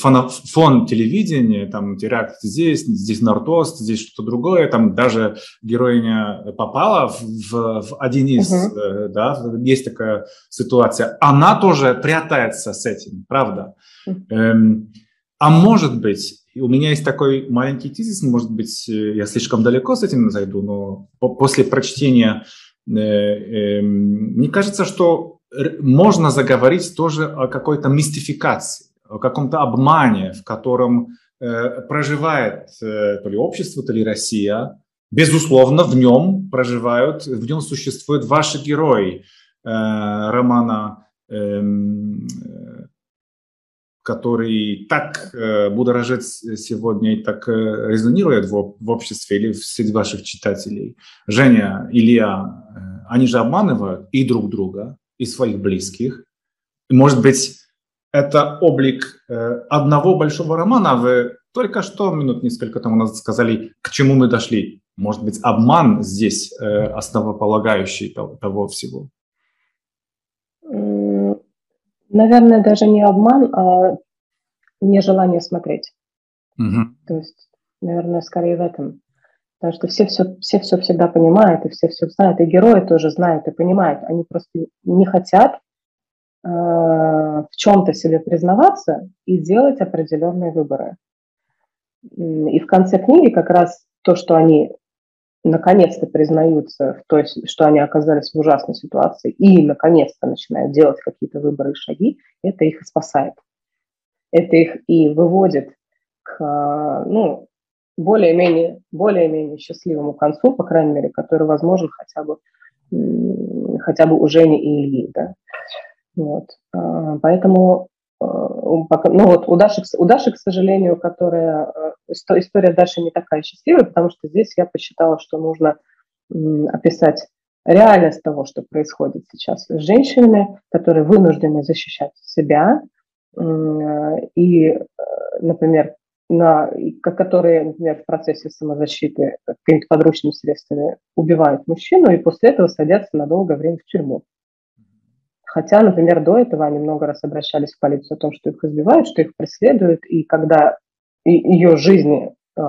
фон, фон телевидения, там, теракт здесь, здесь Нордост, здесь что-то другое, там даже героиня попала в, в один из, uh-huh. да, есть такая ситуация. Она тоже прятается с этим, правда? Uh-huh. А может быть, у меня есть такой маленький тезис, может быть, э, я слишком далеко с этим зайду, но после прочтения э, э, мне кажется, что можно заговорить тоже о какой-то мистификации, о каком-то обмане, в котором проживает то ли общество, то ли Россия. Безусловно, в нем проживают, в нем существуют ваши герои романа эм, который так э, будоражит сегодня и так э, резонирует в, в обществе или среди ваших читателей. Женя, Илья, э, они же обманывают и друг друга, и своих близких. Может быть, это облик э, одного большого романа. Вы только что, минут несколько тому назад сказали, к чему мы дошли. Может быть, обман здесь э, основополагающий того, того всего. Наверное, даже не обман, а нежелание смотреть. Угу. То есть, наверное, скорее в этом. Потому что все все, все все всегда понимают, и все все знают, и герои тоже знают и понимают. Они просто не хотят э, в чем-то себе признаваться и делать определенные выборы. И в конце книги как раз то, что они наконец-то признаются в той, что они оказались в ужасной ситуации и наконец-то начинают делать какие-то выборы и шаги, это их и спасает. Это их и выводит к ну, более-менее более-менее счастливому концу, по крайней мере, который возможен хотя бы хотя бы у Жени и Ильи. Да? Вот. А, поэтому ну вот у Даши, у Даши, к сожалению, которая э, история Даши не такая счастливая, потому что здесь я посчитала, что нужно описать реальность того, что происходит сейчас с женщинами, которые вынуждены защищать себя, и, э, например, на, которые, например, в процессе самозащиты какими-то подручными средствами убивают мужчину и после этого садятся на долгое время в тюрьму. Хотя, например, до этого они много раз обращались в полицию о том, что их избивают, что их преследуют, и когда ее жизни э,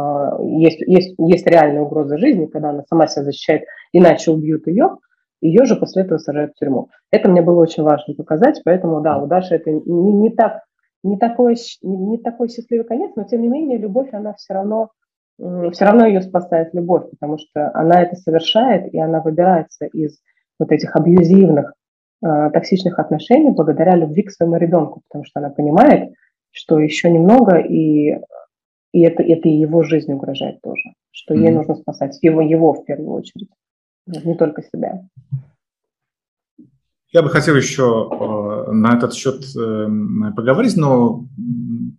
есть, есть, есть реальная угроза жизни, когда она сама себя защищает, иначе убьют ее, ее же после этого сажают в тюрьму. Это мне было очень важно показать, поэтому, да, у Даши это не, не, так, не, такой, не, такой счастливый конец, но тем не менее любовь, она все равно, все равно ее спасает любовь, потому что она это совершает, и она выбирается из вот этих абьюзивных токсичных отношений благодаря любви к своему ребенку, потому что она понимает, что еще немного, и, и это, это и его жизнь угрожает тоже, что mm-hmm. ей нужно спасать его, его в первую очередь, не только себя. Я бы хотел еще э, на этот счет э, поговорить, но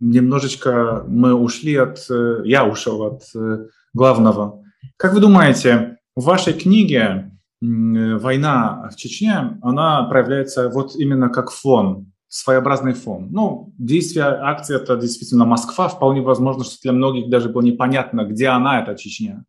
немножечко мы ушли от, э, я ушел от э, главного. Как вы думаете, в вашей книге Э, война в Чечне, она проявляется вот именно как фон, своеобразный фон. Ну, действие акции – это действительно Москва. Вполне возможно, что для многих даже было непонятно, где она, эта Чечня.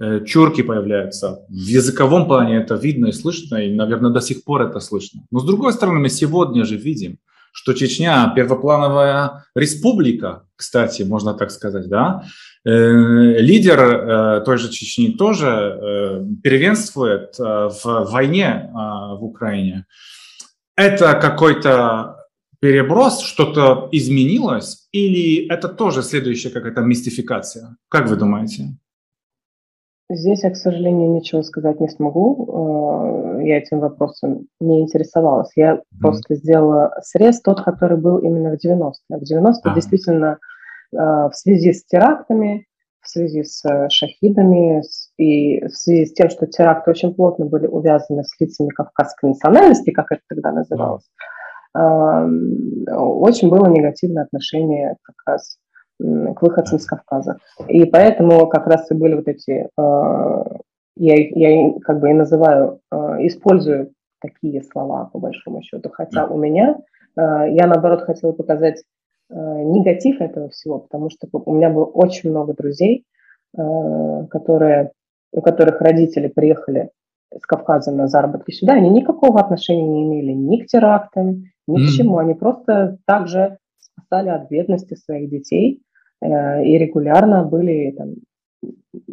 Э, чурки появляются. В языковом плане это видно и слышно, и, наверное, до сих пор это слышно. Но, с другой стороны, мы сегодня же видим, что Чечня – первоплановая республика, кстати, можно так сказать, да, Э, лидер э, той же Чечни тоже э, первенствует в войне в Украине. Это какой-то переброс, что-то изменилось, или это тоже следующая какая-то мистификация? Как вы думаете? Здесь я, к сожалению, ничего сказать не смогу. Э, я этим вопросом не интересовалась. Я mm. просто сделала срез тот, который был именно в 90-е. В 90-е а. действительно э, в связи с терактами, в связи с э, шахидами и в связи с тем, что теракты очень плотно были увязаны с лицами кавказской национальности, как это тогда называлось, очень было негативное отношение как раз к выходцам с Кавказа. И поэтому как раз и были вот эти, я, я как бы и называю, использую такие слова по большому счету, хотя у меня, я наоборот хотела показать негатив этого всего, потому что у меня было очень много друзей, которые, у которых родители приехали с Кавказа на заработки сюда, они никакого отношения не имели ни к терактам, ни к чему. Они просто также спасали от бедности своих детей Э, и регулярно были там,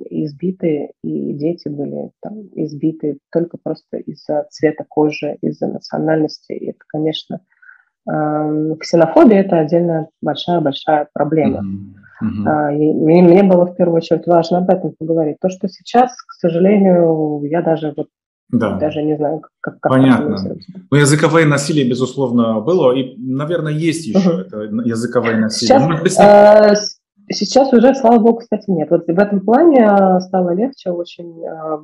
избиты, и дети были там, избиты только просто из-за цвета кожи, из-за национальности. И это, конечно, ксенофобия – это отдельная большая-большая проблема. Mm-hmm. Mm-hmm. И мне, мне было в первую очередь важно об этом поговорить. То, что сейчас, к сожалению, я даже вот да. Даже не знаю, как, как Понятно. Ну, языковое насилие, безусловно, было, и, наверное, есть еще угу. это языковое насилие. Сейчас, быть, э, Сейчас уже, слава богу, кстати, нет. Вот в этом плане а, стало легче, очень а,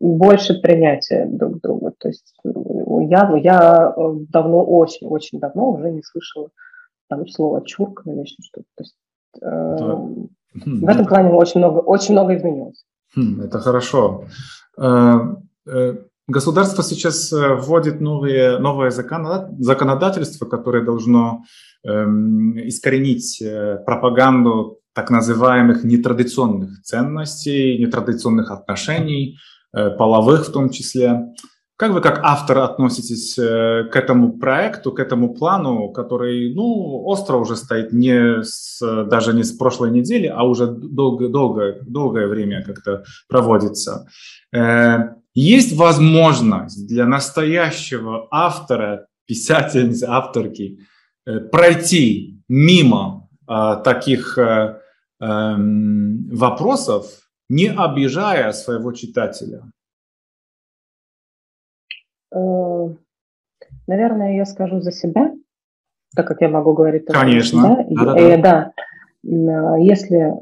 больше принятия друг друга. То есть я, я э, давно, очень-очень давно уже не слышала там слова чурка или еще что-то. То есть э, в этом плане очень много, очень много изменилось. Хм, это хорошо. Э, государство сейчас вводит новые, новое законодательство, которое должно эм, искоренить пропаганду так называемых нетрадиционных ценностей, нетрадиционных отношений, э, половых в том числе. Как вы как автор относитесь э, к этому проекту, к этому плану, который, ну, остро уже стоит не с, даже не с прошлой недели, а уже долго, долго, долгое время как-то проводится? Э, есть возможность для настоящего автора, писательницы, авторки пройти мимо таких Эм, вопросов, не обижая своего читателя? Э, наверное, я скажу за себя, так как я могу говорить только Конечно. За себя. Да, да, да. да. Э, если,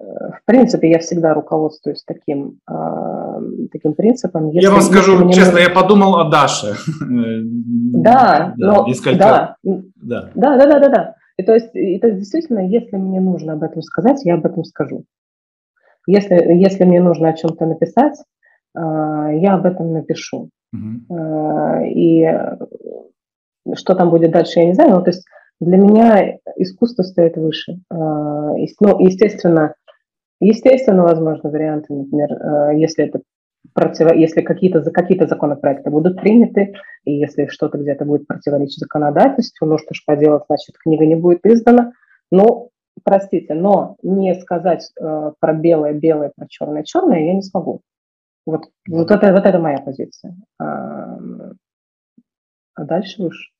э, в принципе, я всегда руководствуюсь таким, таким принципом. Если, я вам скажу честно, нужно... я подумал о Даше. Да, да, но, да, да, да, да, да, да. И то есть, и, то есть действительно, если мне нужно об этом сказать, я об этом скажу. Если, если мне нужно о чем-то написать, э, я об этом напишу. Uh-huh. И что там будет дальше, я не знаю. Но, то есть для меня искусство стоит выше. Э, ну, естественно, естественно, возможно, варианты, например, если это против, если какие-то какие законопроекты будут приняты, и если что-то где-то будет противоречить законодательству, ну что ж поделать, значит, книга не будет издана. Ну, простите, но не сказать э, про белое-белое, про черное-черное я не смогу. Вот, вот, это, вот это моя позиция. А, а дальше уж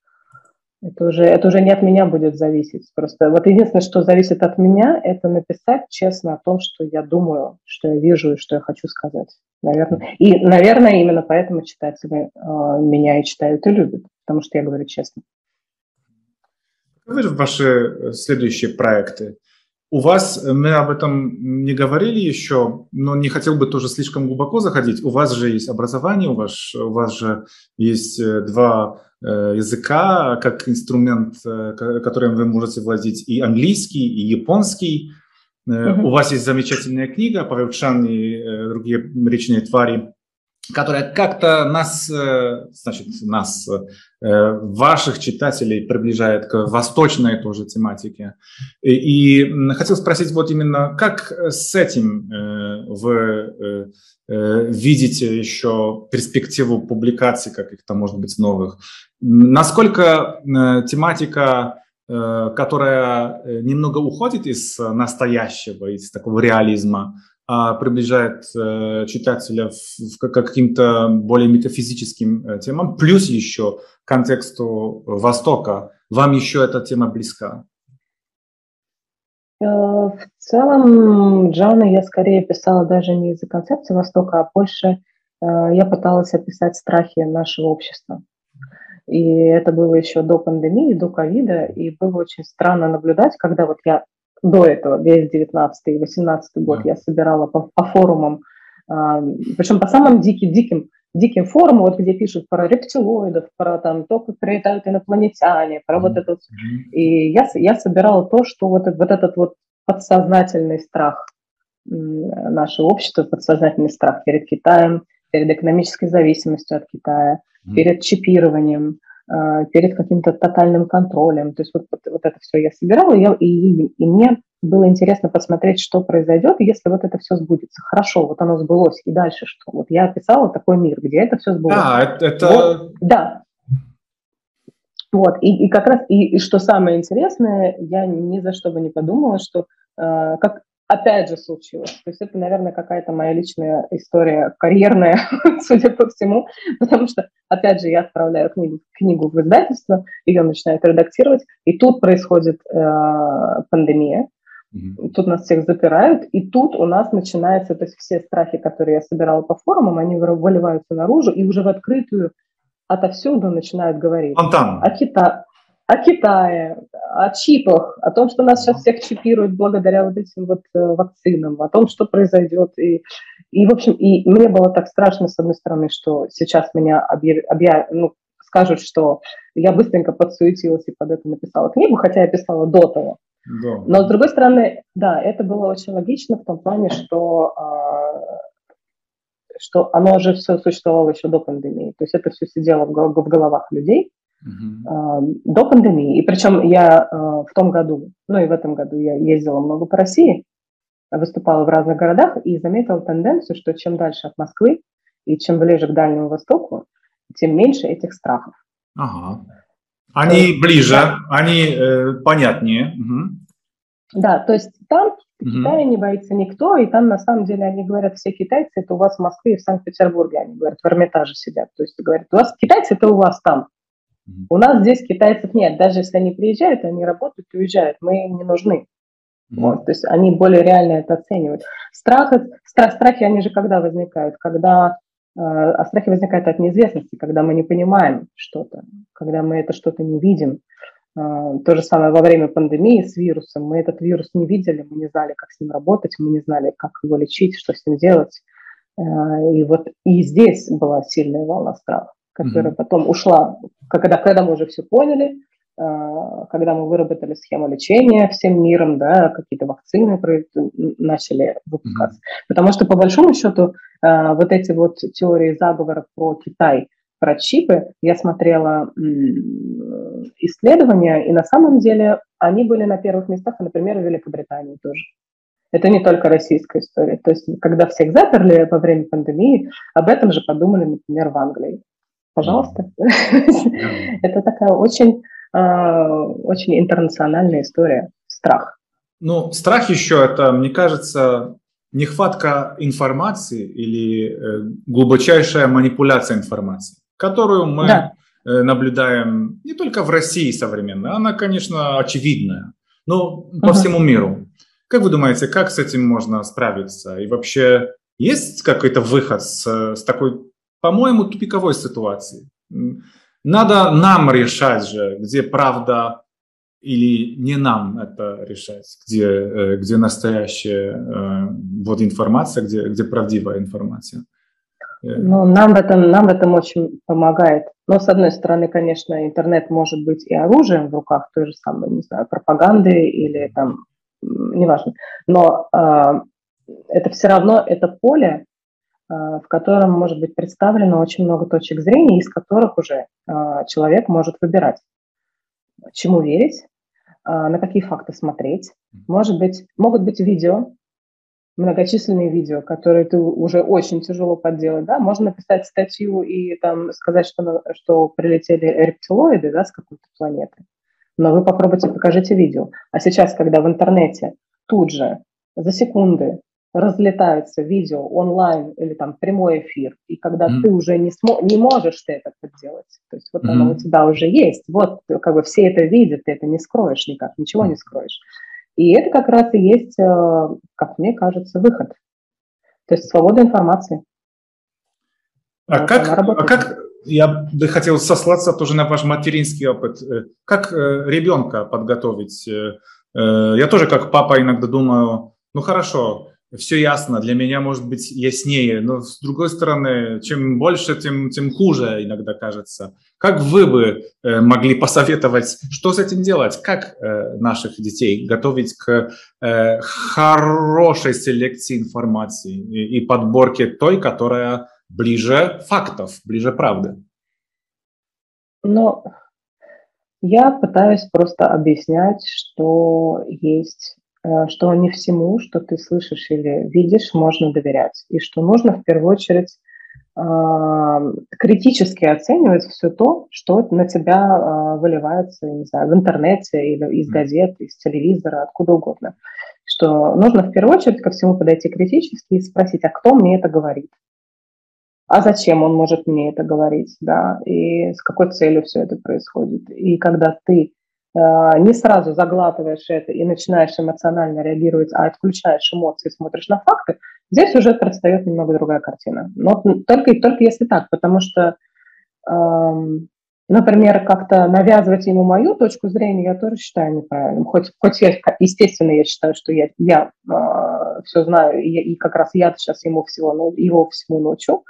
это уже, это уже не от меня будет зависеть. Просто вот единственное, что зависит от меня, это написать честно о том, что я думаю, что я вижу и что я хочу сказать. Наверное. И, наверное, именно поэтому читатели э, меня и читают и любят, потому что я говорю честно. Каковы ваши э, следующие проекты? У вас, э, мы об этом не говорили еще, но не хотел бы тоже слишком глубоко заходить. У вас же есть образование, у вас, у вас же есть э, два языка как инструмент, которым вы можете владеть, и английский, и японский. Uh-huh. У вас есть замечательная книга «Павелчан и другие речные твари», которая как-то нас, э, значит, нас, э, ваших читателей приближает к восточной тоже тематике. И, и хотел спросить вот именно, как с этим э, вы видите еще перспективу публикаций каких-то, может быть, новых? Насколько тематика которая немного уходит из настоящего, из такого реализма, приближает э, читателя к каким-то более метафизическим э, темам, плюс еще контексту Востока. Вам еще эта тема близка? Э, в целом, Джана я скорее писала даже не из-за концепции Востока, а больше я пыталась описать страхи нашего общества. И это было еще до пандемии, до ковида, и было очень странно наблюдать, когда вот я до этого, весь 19 и 18 год, да. я собирала по, по форумам, а, причем по самым диким, диким, диким форумам, вот где пишут про рептилоидов, про там то, как прилетают инопланетяне, про mm-hmm. вот это. И я, я собирала то, что вот, вот этот вот подсознательный страх нашего общества, подсознательный страх перед Китаем, перед экономической зависимостью от Китая, mm-hmm. перед чипированием, перед каким-то тотальным контролем. То есть вот, вот, вот это все я собирала, и, я, и, и мне было интересно посмотреть, что произойдет, если вот это все сбудется. Хорошо, вот оно сбылось, и дальше что? Вот я описала такой мир, где это все сбылось. Да, это... это... Вот, да. Вот, и, и как раз, и, и что самое интересное, я ни за что бы не подумала, что э, как, опять же случилось. То есть это, наверное, какая-то моя личная история карьерная, судя по всему, потому что, опять же, я отправляю книгу, книгу в издательство, ее начинают редактировать, и тут происходит э, пандемия, mm-hmm. тут нас всех запирают, и тут у нас начинается, то есть все страхи, которые я собирала по форумам, они выливаются наружу, и уже в открытую отовсюду начинают говорить. Фонтан. О, Кита о Китае, о чипах, о том, что нас сейчас всех чипируют благодаря вот этим вот э, вакцинам, о том, что произойдет. И, и в общем, и мне было так страшно, с одной стороны, что сейчас меня объяв, объяв, ну, скажут, что я быстренько подсуетилась и под это написала книгу, хотя я писала до того. Да. Но с другой стороны, да, это было очень логично в том плане, что, а, что оно уже все существовало еще до пандемии. То есть это все сидело в головах людей uh до пандемии. И причем я э, в том году, ну и в этом году я ездила много по России, выступала в разных городах и заметила тенденцию, что чем дальше от Москвы и чем ближе к Дальнему Востоку, тем меньше этих страхов. Ага. Они есть, ближе, да. они э, понятнее. Угу. Да, то есть там в Китае не боится никто, и там на самом деле они говорят, все китайцы, это у вас в Москве и в Санкт-Петербурге, они говорят, в Эрмитаже сидят. То есть говорят, у вас китайцы, это у вас там. У нас здесь китайцев нет. Даже если они приезжают, они работают и уезжают. Мы им не нужны. Mm-hmm. Вот, то есть они более реально это оценивают. Страх, страх, страхи, они же когда возникают? Когда э, а страхи возникают от неизвестности, когда мы не понимаем что-то, когда мы это что-то не видим. Э, то же самое во время пандемии с вирусом. Мы этот вирус не видели, мы не знали, как с ним работать, мы не знали, как его лечить, что с ним делать. Э, и вот и здесь была сильная волна страха которая mm-hmm. потом ушла, когда, когда мы уже все поняли, а, когда мы выработали схему лечения всем миром, да, какие-то вакцины начали выпускаться. Mm-hmm. Потому что, по большому счету, а, вот эти вот теории заговоров про Китай, про чипы, я смотрела исследования, и на самом деле они были на первых местах, например, в Великобритании тоже. Это не только российская история. То есть, когда всех заперли во время пандемии, об этом же подумали, например, в Англии пожалуйста. Это такая очень, а, очень интернациональная история. Страх. Ну, страх еще это, мне кажется, нехватка информации или э, глубочайшая манипуляция информацией, которую мы да. Э, наблюдаем не только в России современной, она, конечно, очевидная, но по всему миру. Как вы думаете, как с этим можно справиться? И вообще есть какой-то выход с, с такой по-моему, тупиковой ситуации. Надо нам решать же, где правда или не нам это решать, где, э, где настоящая э, вот информация, где, где правдивая информация. Э. Ну, нам в, этом, нам в этом очень помогает. Но, с одной стороны, конечно, интернет может быть и оружием в руках той же самой, не знаю, пропаганды или там, неважно. Но э, это все равно, это поле, в котором может быть представлено очень много точек зрения, из которых уже а, человек может выбирать, чему верить, а, на какие факты смотреть. Может быть, могут быть видео, многочисленные видео, которые ты уже очень тяжело подделать, да, можно написать статью и там сказать, что, что прилетели рептилоиды, да, с какой-то планеты, но вы попробуйте, покажите видео. А сейчас, когда в интернете тут же за секунды разлетаются видео онлайн или там прямой эфир, и когда mm-hmm. ты уже не, смо- не можешь ты это сделать, то есть вот mm-hmm. оно у тебя уже есть, вот как бы все это видят, ты это не скроешь никак, ничего mm-hmm. не скроешь. И это как раз и есть, э, как мне кажется, выход. То есть свобода информации. А вот как, а как, я бы хотел сослаться тоже на ваш материнский опыт. Э, как э, ребенка подготовить? Я тоже как папа иногда думаю, ну хорошо, все ясно, для меня может быть яснее, но с другой стороны, чем больше, тем, тем хуже иногда кажется. Как вы бы э, могли посоветовать, что с этим делать? Как э, наших детей готовить к э, хорошей селекции информации и, и подборке той, которая ближе фактов, ближе правды? Ну, я пытаюсь просто объяснять, что есть что не всему, что ты слышишь или видишь, можно доверять, и что нужно в первую очередь а, критически оценивать все то, что на тебя а, выливается, не знаю, в интернете или из газет, из телевизора, откуда угодно. Что нужно в первую очередь ко всему подойти критически и спросить, а кто мне это говорит? А зачем он может мне это говорить, да, и с какой целью все это происходит. И когда ты Э, не сразу заглатываешь это и начинаешь эмоционально реагировать, а отключаешь эмоции, смотришь на факты, здесь уже предстает немного другая картина. Но только, только если так, потому что, эм, например, как-то навязывать ему мою точку зрения, я тоже считаю неправильным. Хоть, хоть я, естественно, я считаю, что я, я э, все знаю, и, и как раз я сейчас ему всего, ну, его всему научу,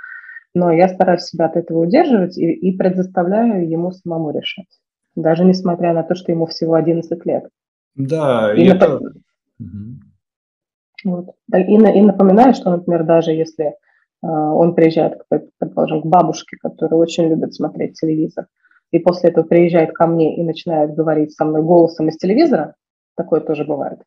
но я стараюсь себя от этого удерживать и, и предоставляю ему самому решать даже несмотря на то, что ему всего 11 лет. Да, и, и это... Вот. И, и напоминаю, что, например, даже если э, он приезжает, предположим, к бабушке, которая очень любит смотреть телевизор, и после этого приезжает ко мне и начинает говорить со мной голосом из телевизора, такое тоже бывает,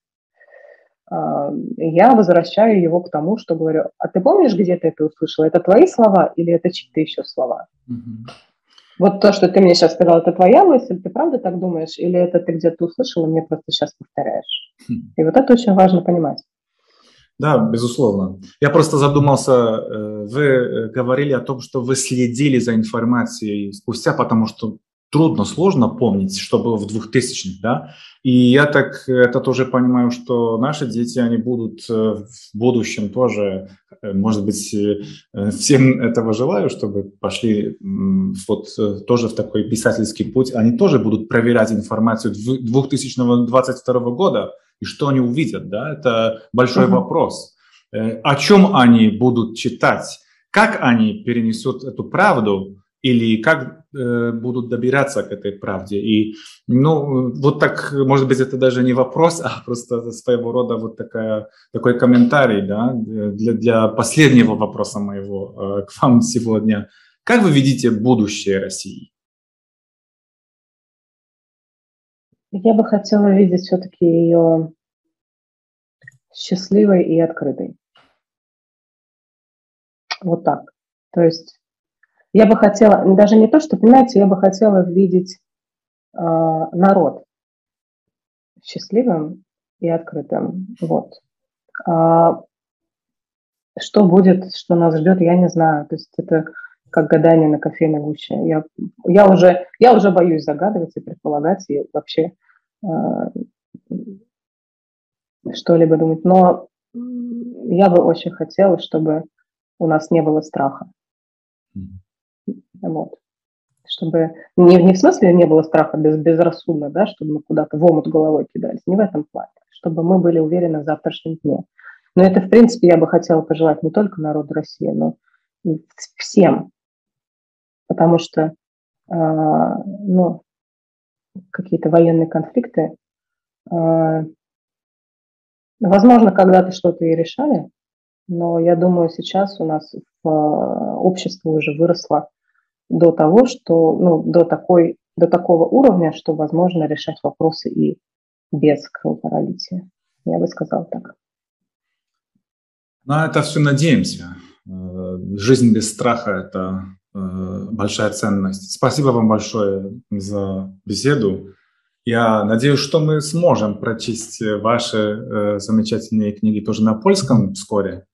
э, я возвращаю его к тому, что говорю, а ты помнишь, где ты это услышал? Это твои слова или это чьи-то еще слова? Mm-hmm. Вот то, что ты мне сейчас сказал, это твоя мысль, ты правда так думаешь, или это ты где-то услышал и мне просто сейчас повторяешь? Хм. И вот это очень важно понимать. Да, безусловно. Я просто задумался, э, вы э, говорили о том, что вы следили за информацией спустя, потому что трудно, сложно помнить, что было в 2000-х, да, и я так это тоже понимаю, что наши дети, они будут э, в будущем тоже, может быть, э, всем этого желаю, чтобы пошли вот тоже в такой писательский путь, они тоже будут проверять информацию 2022 года, и что они увидят, да, это большой uh-huh. вопрос. О чем они будут читать, как они перенесут эту правду, или как э, будут добираться к этой правде. И, ну, вот так, может быть, это даже не вопрос, а просто своего рода вот такая, такой комментарий, да, для, для последнего вопроса моего э, к вам сегодня. Как вы видите будущее России? Я бы хотела видеть все-таки ее счастливой и открытой. Вот так. То есть я бы хотела, даже не то, что, понимаете, я бы хотела видеть э, народ счастливым и открытым. Вот. А, что будет, что нас ждет, я не знаю. То есть это как гадание на кофейной гуще. Я, я, уже, я уже боюсь загадывать и предполагать, и вообще э, что-либо думать. Но я бы очень хотела, чтобы у нас не было страха. Вот. Чтобы не, не в смысле не было страха без, безрассудно, да, чтобы мы куда-то в омут головой кидались, не в этом плане, чтобы мы были уверены в завтрашнем дне. Но это, в принципе, я бы хотела пожелать не только народу России, но и всем. Потому что э, ну, какие-то военные конфликты, э, возможно, когда-то что-то и решали, но я думаю, сейчас у нас в, э, общество уже выросло до того, что, ну, до, такой, до такого уровня, что возможно решать вопросы и без кровопролития. Я бы сказал так. На это все надеемся. Э, жизнь без страха – это э, большая ценность. Спасибо вам большое за беседу. Я надеюсь, что мы сможем прочесть ваши э, замечательные книги тоже на польском вскоре.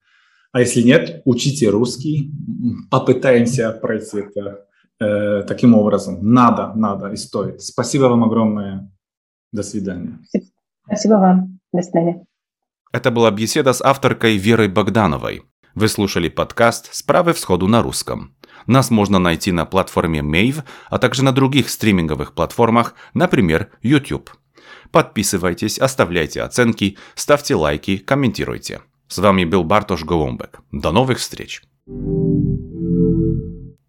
А если нет, учите русский, попытаемся пройти это э, таким образом. Надо, надо и стоит. Спасибо вам огромное. До свидания. Спасибо вам. До свидания. Это была беседа с авторкой Верой Богдановой. Вы слушали подкаст «Справы всходу на русском». Нас можно найти на платформе Mave, а также на других стриминговых платформах, например, YouTube. Подписывайтесь, оставляйте оценки, ставьте лайки, комментируйте. С вами был Бартош Голумбек. До новых встреч! thank you